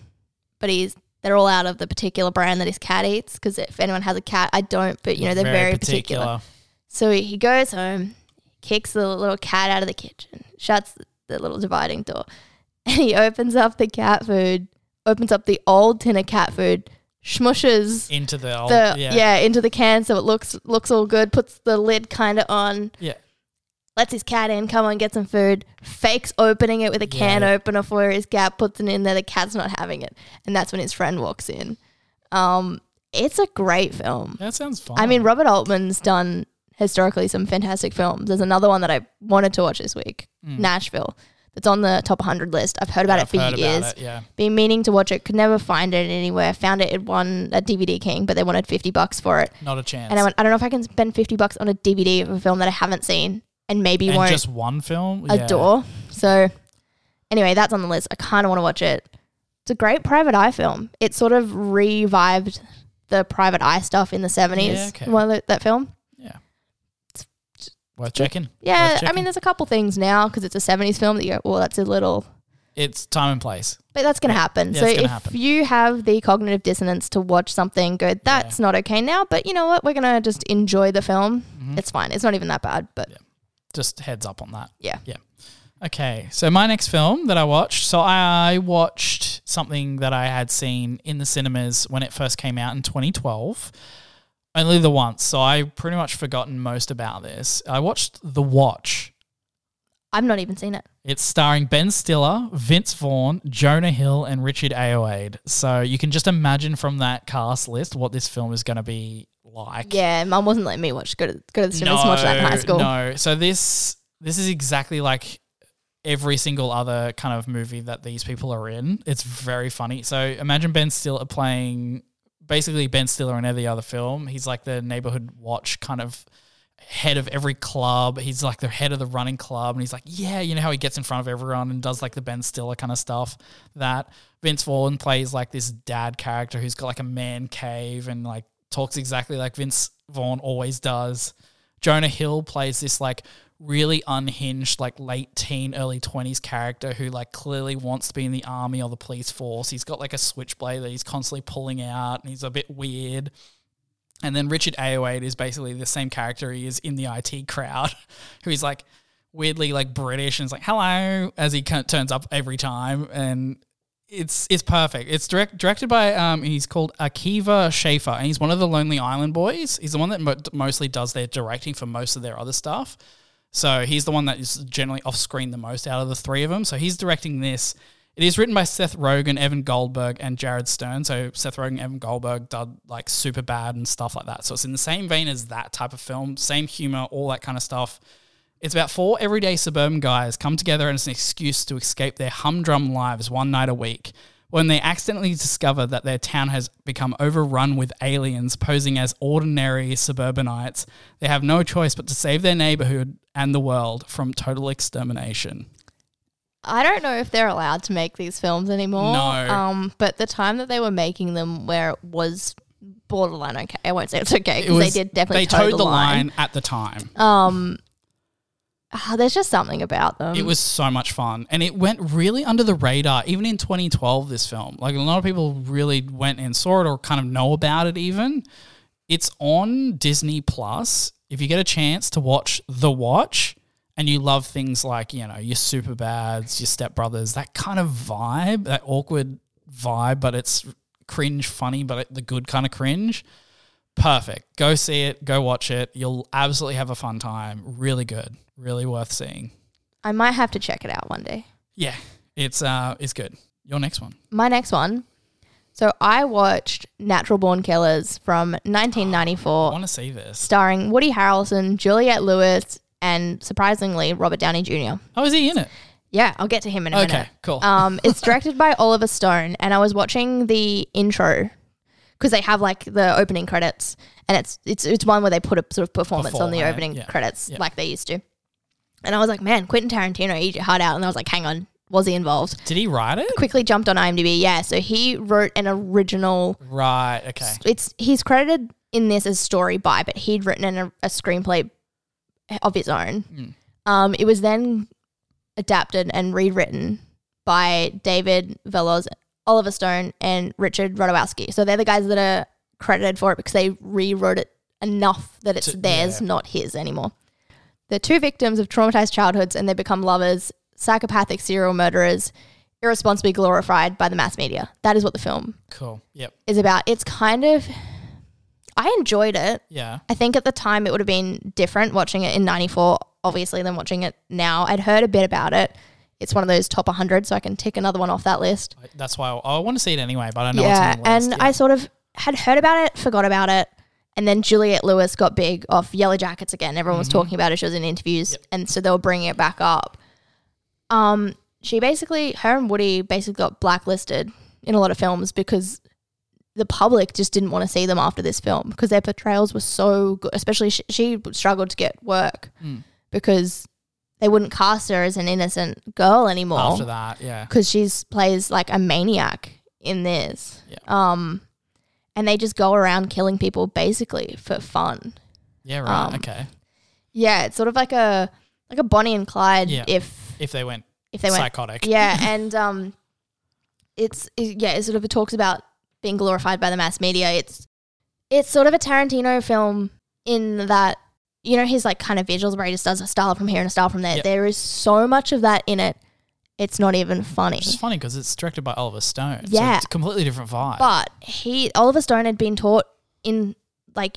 But he's they're all out of the particular brand that his cat eats. Because if anyone has a cat, I don't. But you know they're very, particular. So he goes home, kicks the little cat out of the kitchen, shuts the little dividing door, and he opens up the cat food, opens up the old tin of cat food, smushes Into the old. the yeah. yeah. into the can so it looks looks all good. Puts the lid kind of on. Yeah. Lets his cat in. Come on, get some food. Fakes opening it with a can Yeah. opener for his cat. Puts it in there. The cat's not having it, and that's when his friend walks in. Um, it's a great film. That sounds fun. I mean, Robert Altman's done historically some fantastic films. There's another one that I wanted to watch this week, mm. Nashville. That's on the top 100 list. I've heard about. I've it for about years. it, yeah. Been meaning to watch it. Could never find it anywhere. Found it at one at DVD King, but they wanted 50 bucks for it. Not a chance. And I went, I don't know if I can spend 50 bucks on a DVD of a film that I haven't seen and maybe and won't just one film. Yeah. adore. So anyway, that's on the list. I kind of want to watch it. It's a great private eye film. It sort of revived the private eye stuff in the 70s. Yeah, okay. That- that film. Yeah. Worth checking. Yeah, Worth I mean, there's a couple things now because it's a 70s film that you go, well, that's a little, it's time and place. but that's going to happen. Yeah, so if happen. you have the cognitive dissonance to watch something, go, that's not okay now, but you know what? We're going to just enjoy the film. Mm-hmm. It's fine. It's not even that bad, but Just heads up on that. yeah. Yeah. Okay, so my next film that I watched, so I watched something that I had seen in the cinemas when it first came out in 2012. Only the once, so I pretty much forgotten most about this. I watched The Watch. I've not even seen it. It's starring Ben Stiller, Vince Vaughn, Jonah Hill, and Richard Ayoade. So you can just imagine from that cast list what this film is going to be like. Yeah, mum wasn't letting me watch, go to, go to the cinemas and watch that in high school. No, so this this is exactly like every single other kind of movie that these people are in. It's very funny. So imagine Ben Stiller playing basically Ben Stiller in every other film. He's like the neighborhood watch kind of head of every club. He's like the head of the running club, and he's like, yeah, you know how he gets in front of everyone and does like the Ben Stiller kind of stuff. That Vince Vaughn plays like this dad character who's got like a man cave and like talks exactly like Vince Vaughn always does. Jonah Hill plays this like really unhinged, like late teen, early 20s character who like clearly wants to be in the army or the police force. He's got like a switchblade that he's constantly pulling out and he's a bit weird. And then Richard Ayoade is basically the same character he is in the IT crowd, who is like weirdly like British and is like hello as he turns up every time, and it's it's perfect. It's direct, directed by um he's called Akiva Schaffer, and he's one of the Lonely Island boys. He's the one that mo- mostly does their directing for most of their other stuff. So he's the one that is generally off screen the most out of the three of them. So he's directing this. It is written by Seth Rogen, Evan Goldberg, and Jared Stern. So Seth Rogen, Evan Goldberg did like super bad and stuff like that. So it's in the same vein as that type of film, same humor, all that kind of stuff. It's about four everyday suburban guys come together and it's an excuse to escape their humdrum lives one night a week. When they accidentally discover that their town has become overrun with aliens posing as ordinary suburbanites, they have no choice but to save their neighborhood and the world from total extermination. I don't know if they're allowed to make these films anymore. No. Um, but the time that they were making them, where it was borderline okay, I won't say it's okay It because they did definitely they toe towed the line. at the time. Um, ah, there's just something about them. It was so much fun. And it went really under the radar, even in 2012, this film. Like a lot of people really went and saw it or kind of know about it even. It's on Disney Plus. If you get a chance to watch The Watch and you love things like, you know, your super bads, your stepbrothers, that kind of vibe, that awkward vibe, but it's cringe funny, but the good kind of cringe. Perfect. Go see it. Go watch it. You'll absolutely have a fun time. Really good. Really worth seeing. I might have to check it out one day. Yeah, it's uh, it's good. Your next one. My next one. So I watched Natural Born Killers from I 1994, want to see this. starring Woody Harrelson, Juliette Lewis, and surprisingly Robert Downey Jr. Oh, is he in it? Yeah, I'll get to him in a Okay, minute. Okay, cool. Um, it's directed by Oliver Stone, and I was watching the intro because they have like the opening credits, and it's it's it's one where they put a sort of performance on the Beforehand, opening yeah. credits Yeah. like they used to. And I was like, man, Quentin Tarantino, eat your heart out. And I was like, hang on, was he involved? Did he write it? Quickly jumped on IMDb. Yeah, so he wrote an original. Right. Okay. It's he's credited in this as story by, but he'd written an, a screenplay of his own. Mm. Um, it was then adapted and rewritten by David Veloz, Oliver Stone, and Richard Rutowski. So they're the guys that are credited for it because they rewrote it enough that it's To- theirs, yeah. not his anymore. They're two victims of traumatized childhoods and they become lovers, psychopathic serial murderers, irresponsibly glorified by the mass media. That is what the film Cool. Yep. is about. It's kind of. I enjoyed it. Yeah. I think at the time it would have been different watching it in 94, obviously, than watching it now. I'd heard a bit about it. It's one of those top 100, so I can tick another one off that list. That's why I, I want to see it anyway, but I know yeah, it's on the list. and yeah. I sort of had heard about it, forgot about it. And then Juliette Lewis got big off Yellow Jackets again. Everyone was talking about it. She was in interviews, and so they were bringing it back up. Um, she basically, her and Woody basically got blacklisted in a lot of films because the public just didn't want to see them after this film because their portrayals were so good. Especially she, she struggled to get work Mm. because they wouldn't cast her as an innocent girl anymore after that, yeah. because she's plays like a maniac in this. Yeah. Um, and they just go around killing people basically for fun. Yeah, right. Um, okay. Yeah, it's sort of like a like a Bonnie and Clyde Yeah. if If they went if they went psychotic. yeah, and um, it's it, yeah, it sort of it talks about being glorified by the mass media. It's it's sort of a Tarantino film in that you know his like kind of visuals where he just does a style from here and a style from there. Yep. There is so much of that in it. It's not even funny. It's funny because it's directed by Oliver Stone. Yeah. So it's a completely different vibe. But he Oliver Stone had been taught in like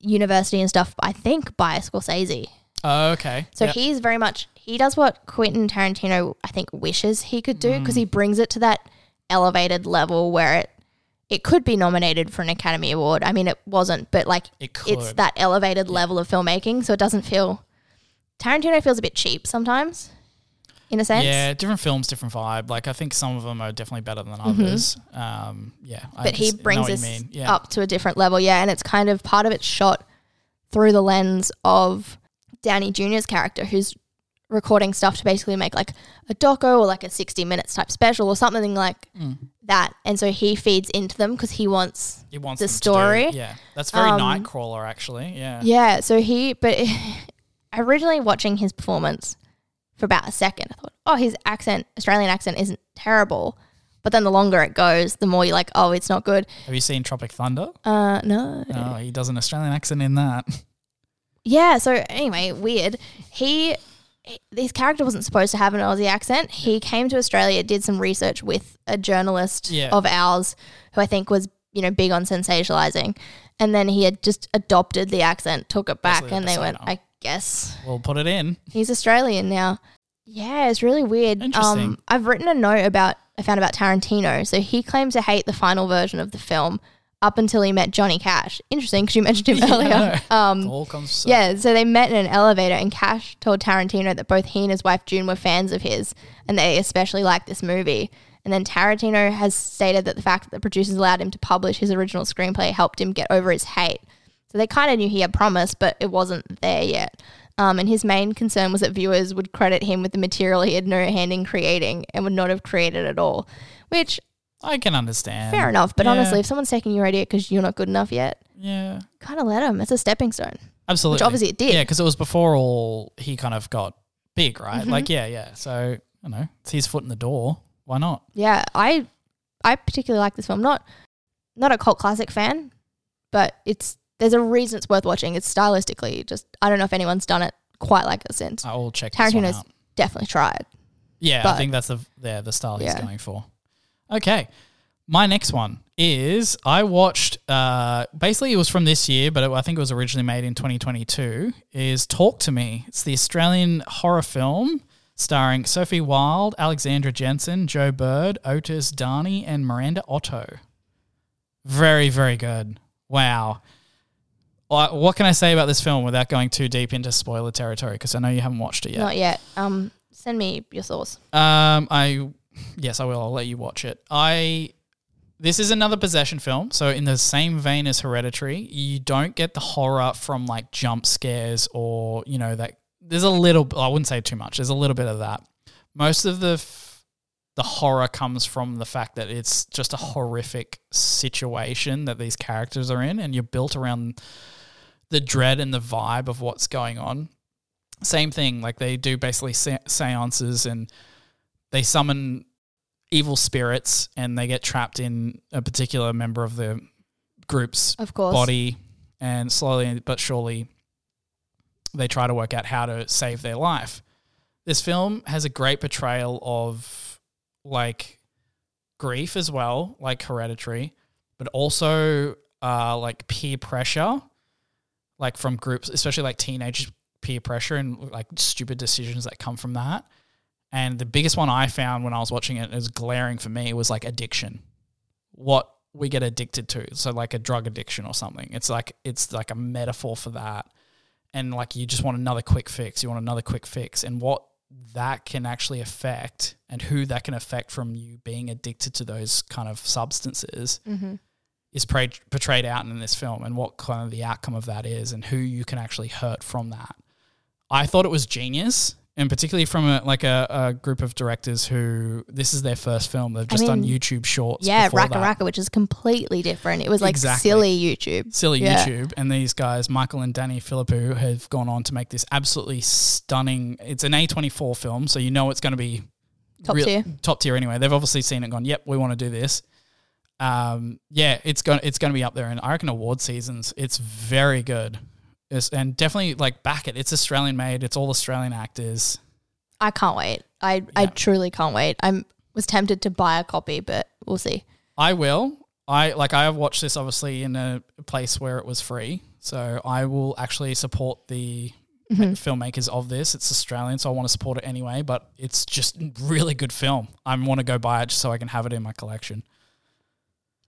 university and stuff. I think by Scorsese. oh, okay. So Yep. he's very much he does what Quentin Tarantino I think wishes he could do because Mm. he brings it to that elevated level where it it could be nominated for an Academy Award. I mean, it wasn't, but like it could. it's that elevated level of filmmaking, so it doesn't feel. Tarantino feels a bit cheap sometimes, in a sense. Yeah, different films, different vibe. Like I think some of them are definitely better than others. Um, yeah, I Mm-hmm. but he brings us. Yeah. up to a different level. Yeah, and it's kind of part of it's shot through the lens of Downey Jr.'s character, who's recording stuff to basically make like a doco or like a 60 minutes type special or something like Mm. that. And so he feeds into them because he wants, He wants the them to do- story. yeah, that's very Um, Nightcrawler actually. Yeah. yeah. So he, but originally watching his performance for about a second, I thought, oh, his accent, Australian accent isn't terrible. But then the longer it goes, the more you're like, oh, it's not good. Have you seen Tropic Thunder? Uh, no. No, he does an Australian accent in that. Yeah. So anyway, weird. He- his character wasn't supposed to have an Aussie accent. He came to Australia, did some research with a journalist Yeah. of ours, who I think was you know big on sensationalizing, and then he had just adopted the accent, took it back, and they went, persona. I guess We'll put it in. he's Australian now. Yeah, it's really weird. Interesting. Um, I've written a note about I found about Tarantino. So he claims to hate the final version of the film up until he met Johnny Cash. Interesting because you mentioned him Yeah, earlier. Um, all comes. yeah, so they met in an elevator, and Cash told Tarantino that both he and his wife June were fans of his, and they especially liked this movie. And then Tarantino has stated that the fact that the producers allowed him to publish his original screenplay helped him get over his hate. So they kind of knew he had promise, but it wasn't there yet. Um, and his main concern was that viewers would credit him with the material he had no hand in creating and would not have created at all. Which, I can understand. fair enough, but Yeah. honestly, if someone's taking your idea because you're not good enough yet, Yeah, kind of let him. It's a stepping stone, absolutely. which obviously it did. Yeah, because it was before all he kind of got big, right? Mhm. Like, yeah, yeah. So I don't know it's his foot in the door. Why not? Yeah, I I particularly like this film. Not not a cult classic fan, but it's there's a reason it's worth watching. It's stylistically just I don't know if anyone's done it quite like this since. I will check Tarantino's out. definitely tried. Yeah, I think that's the yeah the style he's going for. Okay, my next one is I watched. Uh, basically, it was from this year, but it, I think it was originally made in 2022. Is Talk to Me? It's the Australian horror film starring Sophie Wilde, Alexandra Jensen, Joe Bird, Otis Dhanji, and Miranda Otto. Very, very good. Wow. What can I say about this film without going too deep into spoiler territory? Because I know you haven't watched it yet. Not yet. Um, send me your thoughts. Um, I yes, I will. I'll let you watch it. I this is another possession film. So in the same vein as Hereditary, you don't get the horror from like jump scares or you know that there's a little. I wouldn't say too much. There's a little bit of that. Most of the f- the horror comes from the fact that it's just a horrific situation that these characters are in, and you're built around the dread and the vibe of what's going on. Same thing, like they do basically se- seances and they summon evil spirits and they get trapped in a particular member of the group's Of course. body and slowly but surely they try to work out how to save their life. This film has a great portrayal of like grief as well, like hereditary, but also uh like peer pressure, like from groups, especially like teenage peer pressure and like stupid decisions that come from that. And the biggest one I found when I was watching it it is glaring for me was like addiction. What we get addicted to. So like a drug addiction or something. It's like it's like a metaphor for that. And like you just want another quick fix. You want another quick fix. And what that can actually affect and who that can affect from you being addicted to those kind of substances Mm-hmm. is portrayed, portrayed out in this film and what kind of the outcome of that is and who you can actually hurt from that. I thought it was genius, and particularly from a, like a, a group of directors who this is their first film. They've just done mean, YouTube shorts. Yeah, Raka that. Raka, which is completely different. It was like Exactly. silly YouTube. silly Yeah. YouTube, and these guys, Michael and Danny Philippou, have gone on to make this absolutely stunning. It's an A24 film, so you know it's going to be Top real- tier. Top tier anyway. They've obviously seen it and gone, "Yep, we want to do this." Um, yeah, it's going it's going to be up there, and I reckon award seasons. It's very good, it's, and definitely like back it. It's Australian made. It's all Australian actors. I can't wait. I I Yeah. truly can't wait. I'm was tempted to buy a copy, but we'll see. I will. I like I have watched this obviously in a place where it was free, so I will actually support the Mm-hmm. filmmakers of this. It's Australian, so I want to support it anyway. But it's just really good film. I want to go buy it just so I can have it in my collection.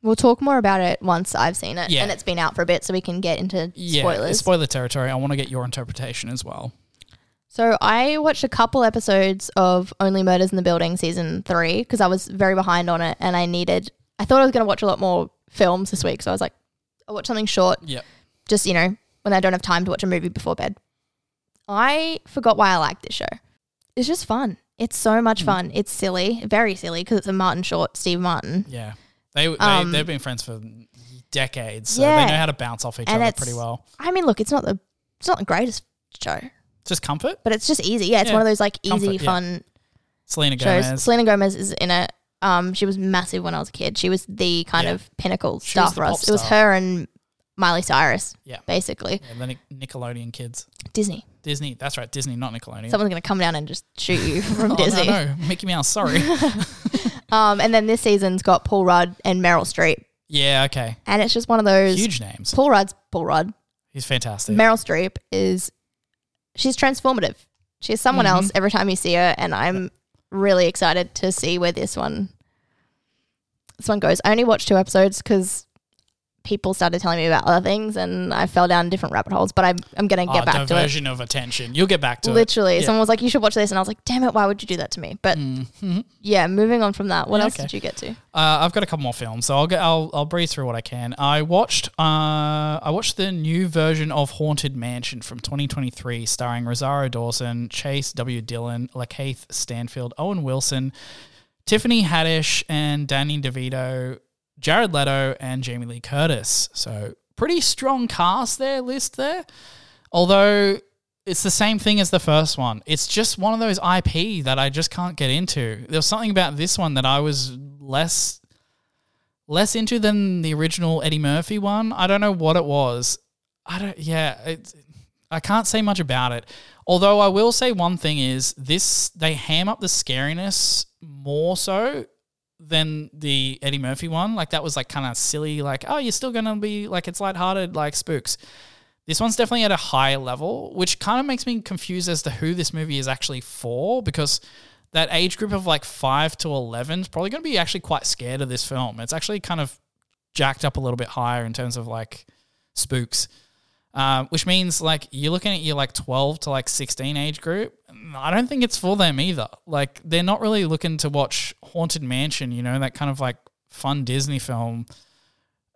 We'll talk more about it once I've seen it Yeah. and it's been out for a bit, so we can get into Yeah, spoilers. spoiler territory. I want to get your interpretation as well. So I watched a couple episodes of Only Murders in the Building season three because I was very behind on it and I needed. I thought I was going to watch a lot more films this week, so I was like, I'll watch something short, Yep. just you know, when I don't have time to watch a movie before bed. I forgot why I liked this show. It's just fun. It's so Hmm. much fun. It's silly, very silly because it's a Martin Short, Steve Martin, Yeah, they, they Um, they've been friends for decades, so Yeah. they know how to bounce off each And other pretty well. I mean, look, it's not the it's not the greatest show, It's Just comfort. but it's just easy. Yeah, it's Yeah, one of those like easy, comfort, yeah. fun Selena shows. Gomez. Selena Gomez is in it. Um, she was massive when I was a kid. She was the kind Yeah. of pinnacle She star for us. pop It was her and Miley Cyrus. Yeah. basically Yeah, the Nic- Nickelodeon kids. Disney. Disney. That's right. Disney, not Nickelodeon. Someone's gonna come down and just shoot you from Oh, Disney. No, no, Mickey Mouse. Sorry. Um, and then this season's got Paul Rudd and Meryl Streep, yeah. Okay. and it's just one of those. Huge names. Paul Rudd's Paul Rudd. He's fantastic. Meryl Streep is she's transformative. She's someone Mhm. else every time you see her, and I'm really excited to see where this one this one goes. I only watched two episodes because people started telling me about other things, and I fell down different rabbit holes. But I'm I'm gonna get Ah, back to it. diversion of attention. You'll get back to it. Literally, Yeah. someone was like, "You should watch this," and I was like, "Damn it, why would you do that to me?" But it. Mhm. yeah, moving on from that, what Yeah, else okay. did you get to? Uh, I've got a couple more films, so I'll get I'll I'll breeze through what I can. I watched uh I watched the new version of Haunted Mansion from 2023, starring Rosario Dawson, Chase W. Dillon, Lakeith Stanfield, Owen Wilson, Tiffany Haddish, and Danny DeVito, Jared Leto, and Jamie Lee Curtis. So pretty strong cast there, list there. Although it's the same thing as the first one. It's just one of those IP that I just can't get into. There was something about this one that I was less less into than the original Eddie Murphy one. I don't know what it was. I don't. Yeah, it, I can't say much about it. Although I will say one thing is this: they ham up the scariness more so than the Eddie Murphy one. Like that was like kind of silly. Like oh, you're still gonna be like it's lighthearted like spooks. This one's definitely at a higher level, which kind of makes me confused as to who this movie is actually for because that age group of like 5 to 11 is probably going to be actually quite scared of this film. It's actually kind of jacked up a little bit higher in terms of like spooks. Um, which means like you're looking at your like 12 to like 16 age group. I don't think it's for them either. Like they're not really looking to watch Haunted Mansion, you know, that kind of like fun Disney film.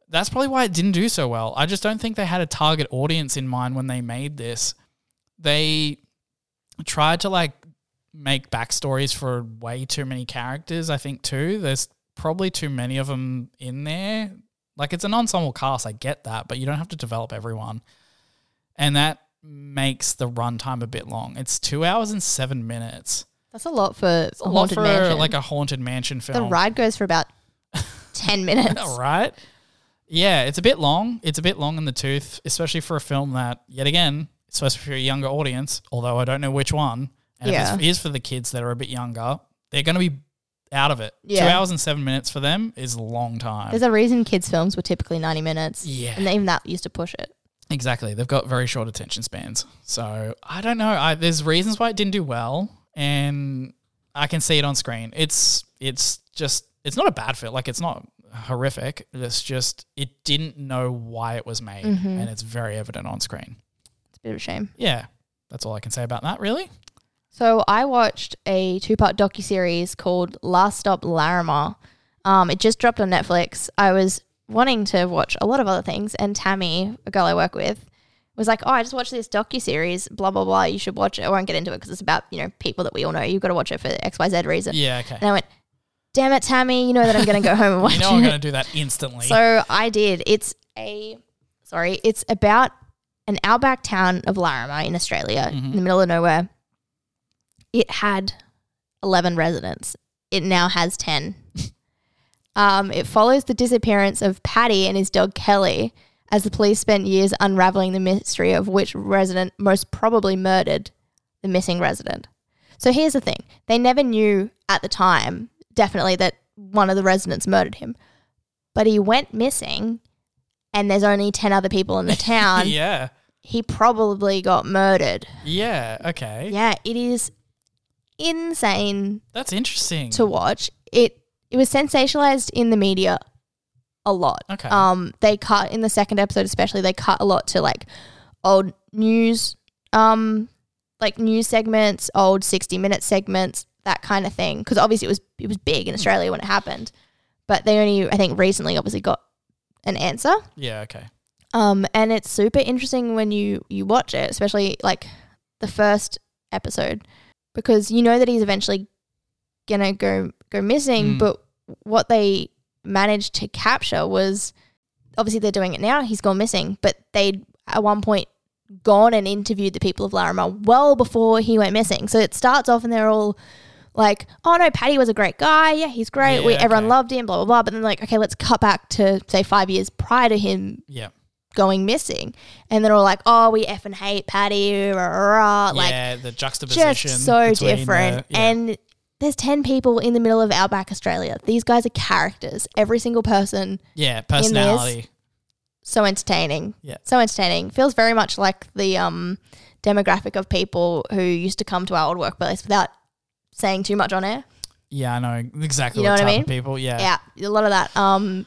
That's probably why it didn't do so well. I just don't think they had a target audience in mind when they made this. They tried to like make backstories for way too many characters, I think, too. There's probably too many of them in there. Like, it's an ensemble cast, I get that, but you don't have to develop everyone. And that makes the runtime a bit long. It's two hours and seven minutes. That's a lot for a, A lot haunted for mansion. like a haunted mansion film. the ride goes for about ten minutes. right? Yeah, it's a bit long. It's a bit long in the tooth, especially for a film that, yet again, is supposed to be for a younger audience, although I don't know which one. And Yeah. if it is for the kids that are a bit younger, they're going to be out of it. Two hours and seven minutes for them is a long time. There's a reason kids' films were typically ninety minutes. Yeah. and even that used to push it. Exactly. They've got very short attention spans. So I don't know. I, there's reasons why it didn't do well, and I can see it on screen. It's it's just it's not a bad film. Like it's not horrific. It's just it didn't know why it was made, and it's very evident on screen. It's a bit of a shame. Yeah, that's all I can say about that. Really. So I watched a two-part docu-series called Last Stop Larrimah. Um, it just dropped on Netflix. I was wanting to watch a lot of other things, and Tammy, a girl I work with, was like, "Oh, I just watched this docu-series. Blah blah blah. You should watch it. I won't get into it because it's about you know people that we all know. You've got to watch it for X Y Z reason." Yeah. Okay. And I went, "Damn it, Tammy! You know that I'm going to go home and watch You know it." I'm going to do that instantly. So I did. It's a sorry, it's about an outback town of Larrimah in Australia, in mm-hmm. the middle of nowhere. It had eleven residents. It now has ten. Um, it follows the disappearance of Paddy and his dog Kelly as the police spent years unraveling the mystery of which resident most probably murdered the missing resident. So here's the thing. They never knew at the time, definitely, that one of the residents murdered him but he went missing and there's only 10 other people in the town, yeah. he probably got murdered. Yeah. Okay. Yeah, it is insane That's interesting. to watch. It it was sensationalized in the media a lot. Okay. Um they cut in the second episode especially they cut a lot to like old news um like news segments, old 60 minute segments, that kind of thing because obviously it was it was big in Australia when it happened. But they only I think recently obviously got an answer. yeah. Okay. Um, and it's super interesting when you you watch it, especially like the first episode, because you know that he's eventually gonna go go missing. Mm. But what they managed to capture was obviously they're doing it now. He's gone missing, but they'd at one point gone and interviewed the people of Larrimah well before he went missing. So it starts off and they're all like, "Oh no, Paddy was a great guy. Yeah, he's great. we Yeah, everyone loved him. Blah blah blah." But then like, okay, let's cut back to say five years prior to him Yeah. going missing, and they're all like, "Oh, we effing hate Paddy," rah, rah, rah. like yeah. The juxtaposition. just so between the- different. yeah. And there's ten people in the middle of outback Australia. These guys are characters. Every single person, yeah, personality. so entertaining. Yeah. so entertaining. Feels very much like the um demographic of people who used to come to our old workplace without saying too much on air. Yeah, I know exactly You know what what I mean? people. Yeah. Yeah, a lot of that. Um,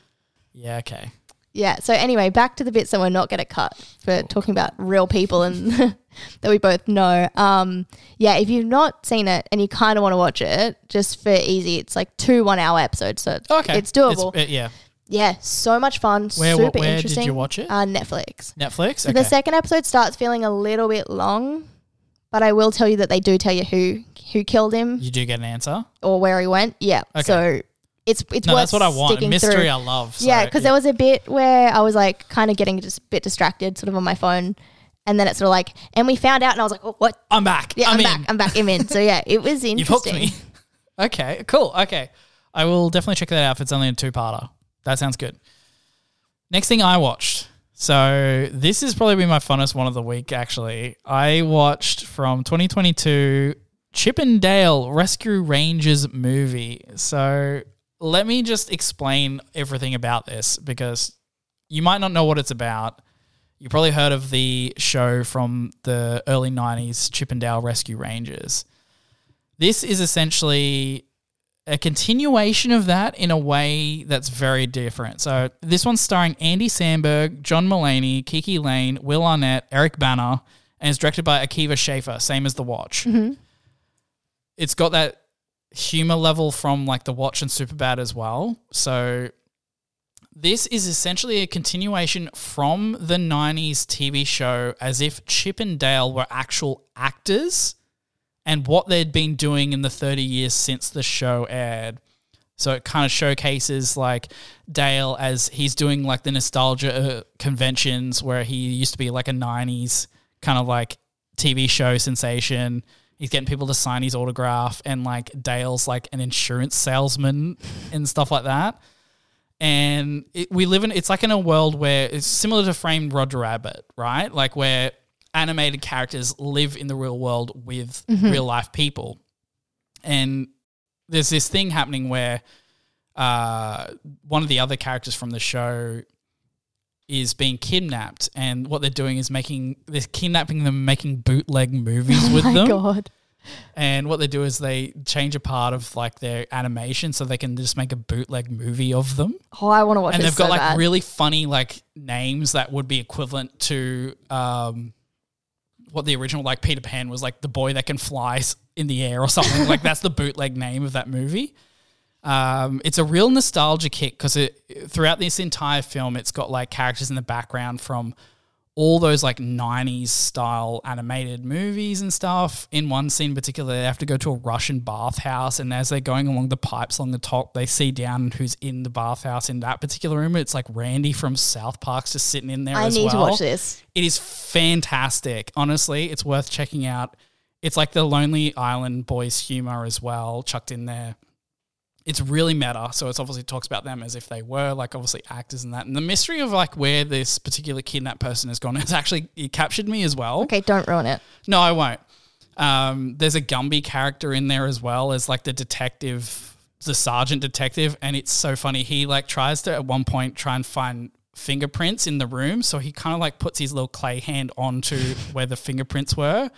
Yeah, okay. Yeah. So anyway, back to the bits that we're not going to cut for talking about real people and that we both know. Um, yeah, if you've not seen it and you kind of want to watch it, just for easy, it's like two one-hour episodes, so Okay. it's doable. uh, yeah. yeah, so much fun. Where- super where did you watch it? Uh, Netflix. Netflix? So okay. the second episode starts feeling a little bit long, but I will tell you that they do tell you who who killed him you do get an answer? or where he went. Yeah. Okay. So it's it's No, worth that's what I want. Mystery through. I love. So, yeah, because there was a bit where I was like kind of getting just a bit distracted, sort of on my phone, and then it's sort of like, and we found out, and I was like, oh, what? I'm back. Yeah, I'm, I'm, back. I'm back. I'm in. So yeah, it was interesting. You've hooked me. okay, cool. Okay. I will definitely check that out if it's only a two parter. That sounds good. Next thing I watched. So this has probably been my funnest one of the week, actually. I watched from 2022 Chippendale Rescue Rangers movie. So let me just explain everything about this because you might not know what it's about. You probably heard of the show from the early 90s, Chippendale Rescue Rangers. This is essentially a continuation of that in a way that's very different. So this one's starring Andy Samberg, John Mulaney, KiKi Layne, Will Arnett, Eric Bana, and is directed by Akiva Schaffer, same as The Watch. Mm-hmm. It's got that humor level from like The Watch and Superbad as well. So this is essentially a continuation from the 90s TV show as if Chip and Dale were actual actors and what they'd been doing in the 30 years since the show aired. So it kind of showcases like Dale as he's doing like the nostalgia uh, conventions where he used to be like a 90s kind of like TV show sensation. He's getting people to sign his autograph and like Dale's like an insurance salesman and stuff like that. And it, we live in it's like in a world where it's similar to framed Roger Rabbit, right? Like where animated characters live in the real world with real life people. And there's this thing happening where uh, one of the other characters from the show is being kidnapped, and what they're doing is making they're kidnapping them, making bootleg movies with them. Oh my them. god. And what they do is they change a part of like their animation so they can just make a bootleg movie of them. Oh, I want to watch and they've got so like bad. really funny like names that would be equivalent to um, what the original like Peter Pan was like the boy that can fly in the air or something. like that's the bootleg name of that movie. Um, it's a real nostalgia kick because it throughout this entire film, it's got like characters in the background from all those like 90s style animated movies and stuff. In one scene in particular, they have to go to a Russian bathhouse, and as they're going along the pipes along the top, they see down who's in the bathhouse in that particular room. It's like Randy from South Park's just sitting in there I as need to watch this. It is fantastic. Honestly, it's worth checking out. It's like the Lonely Island Boys humor as well, chucked in there. It's really meta, so it's obviously talks about them as if they were like obviously actors and that. And the mystery of like where this particular kidnapped person has gone has actually it captured me as well. Okay, don't ruin it. No, I won't. Um, there's a Gumby character in there as well as like the detective, the sergeant detective, and it's so funny. He like tries to at one point try and find fingerprints in the room, so he kind of like puts his little clay hand onto where the fingerprints were,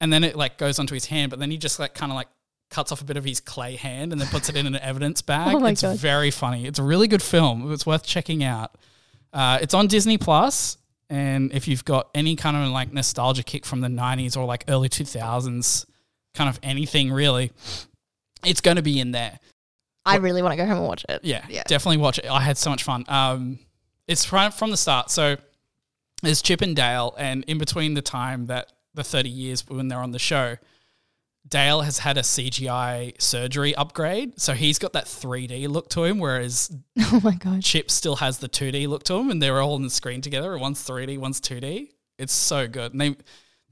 and then it like goes onto his hand, but then he just like kind of like cuts off a bit of his clay hand and then puts it in an evidence bag. Oh my it's God. very funny. It's a really good film. It's worth checking out. Uh, it's on Disney Plus, and if you've got any kind of like nostalgia kick from the '90s or like early 2000s, kind of anything really, it's going to be in there. I really want to go home and watch it. Yeah, Yeah. definitely watch it. I had so much fun. Um, it's from from the start. So there's Chip and Dale, and in between the time that the 30 years when they're on the show, Dale has had a CGI surgery upgrade, so he's got that 3D look to him, whereas Oh my god. Chip still has the 2D look to him, and they're all on the screen together. One's 3D, one's 2D. It's so good. And they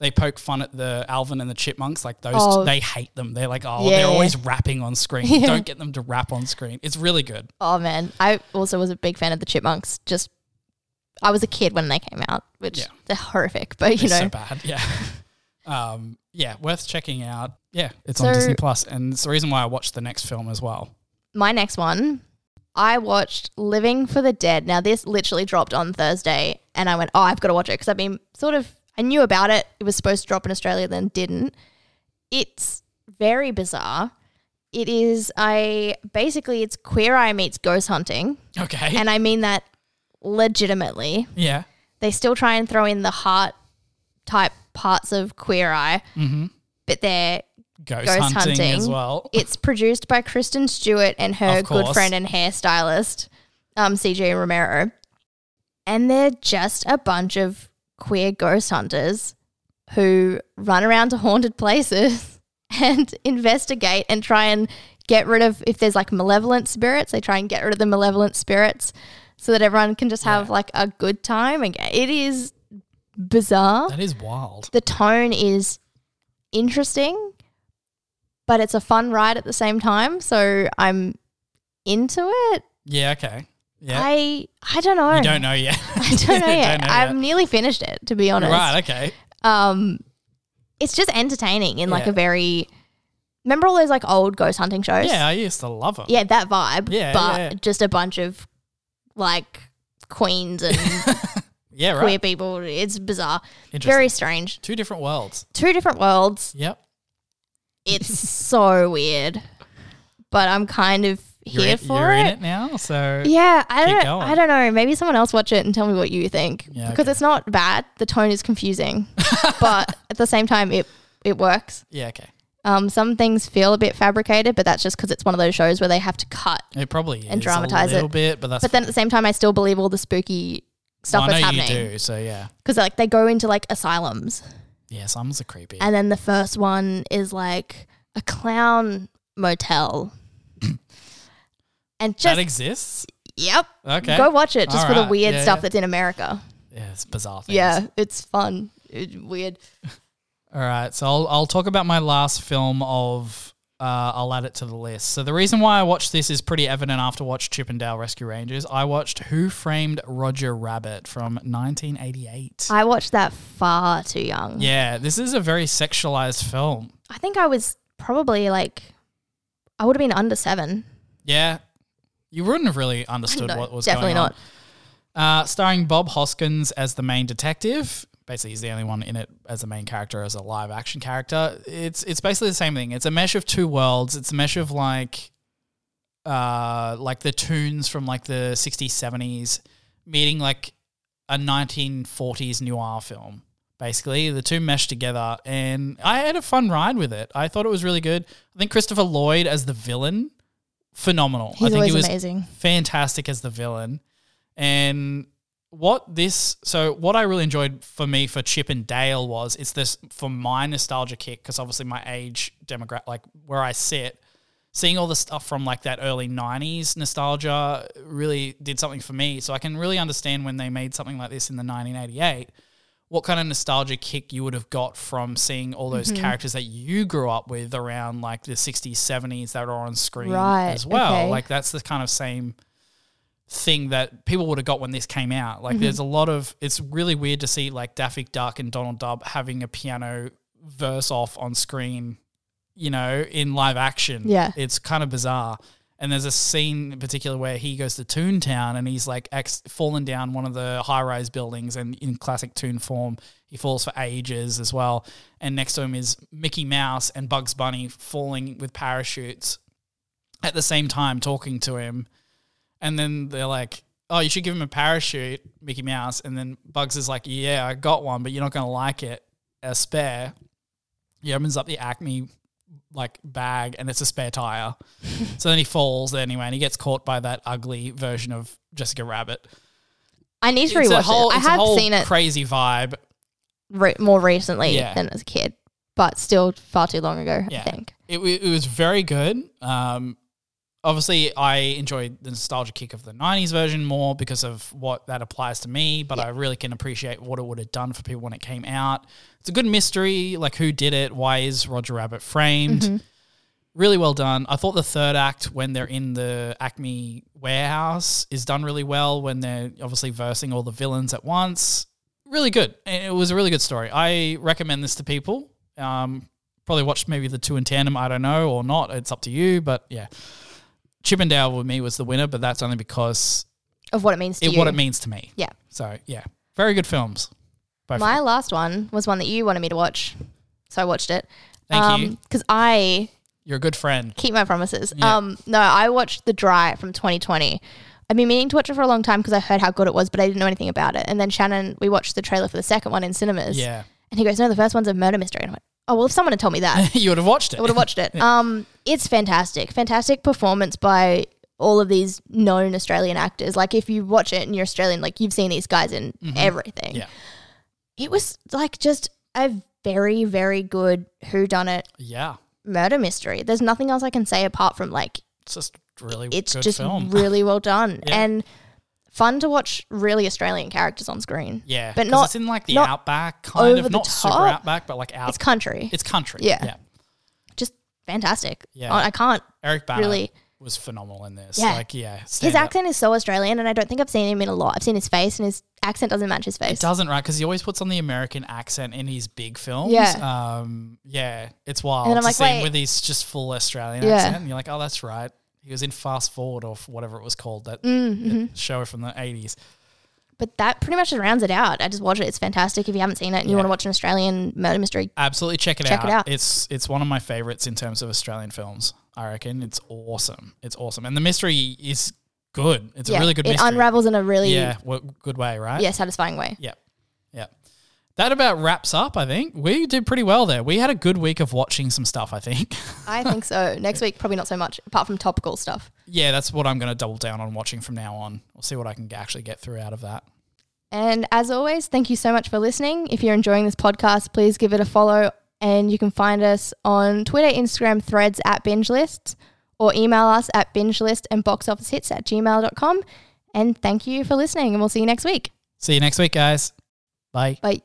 they poke fun at the Alvin and the Chipmunks, like those. Oh. they hate them. They're like, oh, Yeah. they're always rapping on screen. Yeah. Don't get them to rap on screen. It's really good. Oh man, I also was a big fan of the Chipmunks. Just, I was a kid when they came out, which Yeah. they're horrific, but you It's know, so bad. Yeah. um, yeah, worth checking out. Yeah, it's So- on Disney Plus, and it's the reason why I watched the next film as well. my next one, I watched Living for the Dead. Now this literally dropped on Thursday, and I went, oh, I've got to watch it because I've been sort of, I knew about it. It was supposed to drop in Australia, then didn't. It's very bizarre. It is a basically it's Queer Eye meets ghost hunting, Okay. and I mean that legitimately. yeah. they still try and throw in the heart type parts of Queer Eye, Mm-hmm. but they're Ghost, Ghost hunting, hunting. as well. it's produced by Kristen Stewart and her good friend and hairstylist, um, CJ Romero. And they're just a bunch of queer ghost hunters who run around to haunted places and investigate and try and get rid of if there's like malevolent spirits, they try and get rid of the malevolent spirits so that everyone can just have Yeah. like a good time again. It is bizarre. That is wild. the tone is interesting, but it's a fun ride at the same time. So I'm into it. Yeah. Okay. Yeah. I I don't know. you don't know yet. I don't know yet. know I've yet. nearly finished it, to be honest. Right. Okay. Um, it's just entertaining in like a very. Remember all those like old ghost hunting shows? Yeah, I used to love them. yeah, that vibe. Yeah, but yeah. just a bunch of like queens and Yeah. Right. queer people. It's bizarre, Interesting. very strange. Two different worlds. Two different worlds. Yep. It's so weird, but I'm kind of You're, here in, for you're it. in it now. So Yeah, I don't. going. I don't know. Maybe someone else watch it and tell me what you think Yeah, because okay. it's not bad. The tone is confusing, but at the same time, it it works. yeah. Okay. Um, some things feel a bit fabricated, but that's just because it's one of those shows where they have to cut. It probably And is dramatize a little it. bit, but that's But then at the same time, I still believe all the spooky stuff well, I that's know happening you do. So yeah, because like they go into like asylums, yeah, some are creepy. and then the first one is like a clown motel, and that exists. yep, Okay, go watch it just for the weird yeah, stuff yeah. that's in America. yeah, it's bizarre. Things. Yeah, it's fun. It's weird. All right, so I'll, I'll talk about my last film of. Uh, I'll add it to the list. So the reason why I watched this is pretty evident after watched Chippendale Rescue Rangers. I watched Who Framed Roger Rabbit from 1988. I watched that far too young. yeah, this is a very sexualized film. I think I was probably like, I would have been under seven. Yeah, you wouldn't have really understood No, what was definitely going on. not. Uh, starring Bob Hoskins as the main detective. Basically, he's the only one in it as a main character, as a live action character. It's it's basically the same thing. It's a mesh of two worlds. It's a mesh of like, uh, like the tunes from like the '60s, '70s, meeting like a 1940s noir film. Basically, the two mesh together, and I had a fun ride with it. I thought it was really good. I think Christopher Lloyd as the villain, phenomenal. I think he was amazing. fantastic as the villain. And what this, so what I really enjoyed for me for Chip and Dale was it's this for my nostalgia kick because obviously my age demographic, like where I sit, seeing all the stuff from like that early '90s nostalgia really did something for me. So I can really understand when they made something like this in the 1988. What kind of nostalgia kick you would have got from seeing all those Mm-hmm. characters that you grew up with around like the 60s, 70s that are on screen Right, as well? okay. Like that's the kind of same thing that people would have got when this came out. Mm-hmm. Like there's a lot of it's really weird to see like Daffy Duck and Donald Duck having a piano verse off on screen, you know, in live action. Yeah. It's kind of bizarre. And there's a scene in particular where he goes to Toontown and he's like ex- fallen down one of the high rise buildings and in classic Toon form, he falls for ages as well. And next to him is Mickey Mouse and Bugs Bunny falling with parachutes at the same time talking to him. And then they're like, oh, you should give him a parachute, Mickey Mouse. And then Bugs is like, yeah, I got one, but you're not going to like it. A spare. He opens up the Acme like bag and it's a spare tire. so then he falls anyway and he gets caught by that ugly version of Jessica Rabbit. I need to It's rewatch whole, it. I have whole seen it crazy vibe. re- more recently Yeah. than as a kid, but still far too long ago. Yeah. I think. It, it was very good. Um, obviously, I enjoy the nostalgia kick of the 90s version more because of what that applies to me, but I really can appreciate what it would have done for people when it came out. It's a good mystery, like who did it? Why is Roger Rabbit framed? Really well done. I thought the third act, when they're in the Acme warehouse, is done really well when they're obviously versing all the villains at once. Really good. It was a really good story. I recommend this to people. Um, probably watch maybe the two in tandem. I don't know or not. It's up to you. But yeah, Chippendale with me was the winner, but that's only because Of what it means to it, you. what it means to me. Yeah. So yeah, very good films. Both My last one was one that you wanted me to watch, so I watched it. Thank you. Because I You're a good friend. keep my promises. Yeah. Um, no, I watched The Dry from 2020. I've been meaning to watch it for a long time because I heard how good it was, but I didn't know anything about it. And then Shannon, we watched the trailer for the second one in cinemas. Yeah, And he goes, No, the first one's a murder mystery. And I went, Oh, well, if someone had told me that, you would have watched it. I would have watched it. Um, it's fantastic. Fantastic performance by all of these known Australian actors. Like, if you watch it and you're Australian, like, you've seen these guys in everything. Mm-hmm. Yeah. It was like just a very, very good whodunit Yeah, murder mystery. There's nothing else I can say apart from like it's just really it's just film. really well done Yeah. and fun to watch really Australian characters on screen. yeah, but not- it's in like the outback kind of, not super top. outback, but like out. It's country. It's country. Yeah. yeah. just fantastic. Yeah. I can't Eric Bana Really- was phenomenal in this. Yeah. Like, yeah, his up. accent is so Australian and I don't think I've seen him in a lot. I've seen his face and his accent doesn't match his face. It doesn't right because he always puts on the American accent in his big films. Yeah. um, yeah, it's wild And I'm like, see him wait. with his just full Australian Yeah. accent. And you're like, oh, that's right. He was in Fast Forward or whatever it was called that Mm-hmm. show from the eighties. But that pretty much just rounds it out. I just watch it. It's fantastic. If you haven't seen it and you want to watch an Australian murder mystery, Absolutely check it Check out. it out. It's it's one of my favorites in terms of Australian films. I reckon it's awesome. It's awesome, and the mystery is good. It's yeah, a really good it mystery. unravels in a really yeah, yeah, well, good way, right? Yeah, satisfying way. Yeah. Yeah. That about wraps up, I think. We did pretty well there. We had a good week of watching some stuff, I think. I think so. Next week, probably not so much, apart from topical stuff. yeah, that's what I'm going to double down on watching from now on. We'll see what I can actually get through out of that. And as always, thank you so much for listening. If you're enjoying this podcast, please give it a follow. And you can find us on Twitter, Instagram, threads at binge lists, or email us at binge list and box office hits at gmail.com. And thank you for listening, and we'll see you next week. See you next week, guys. Bye. Bye.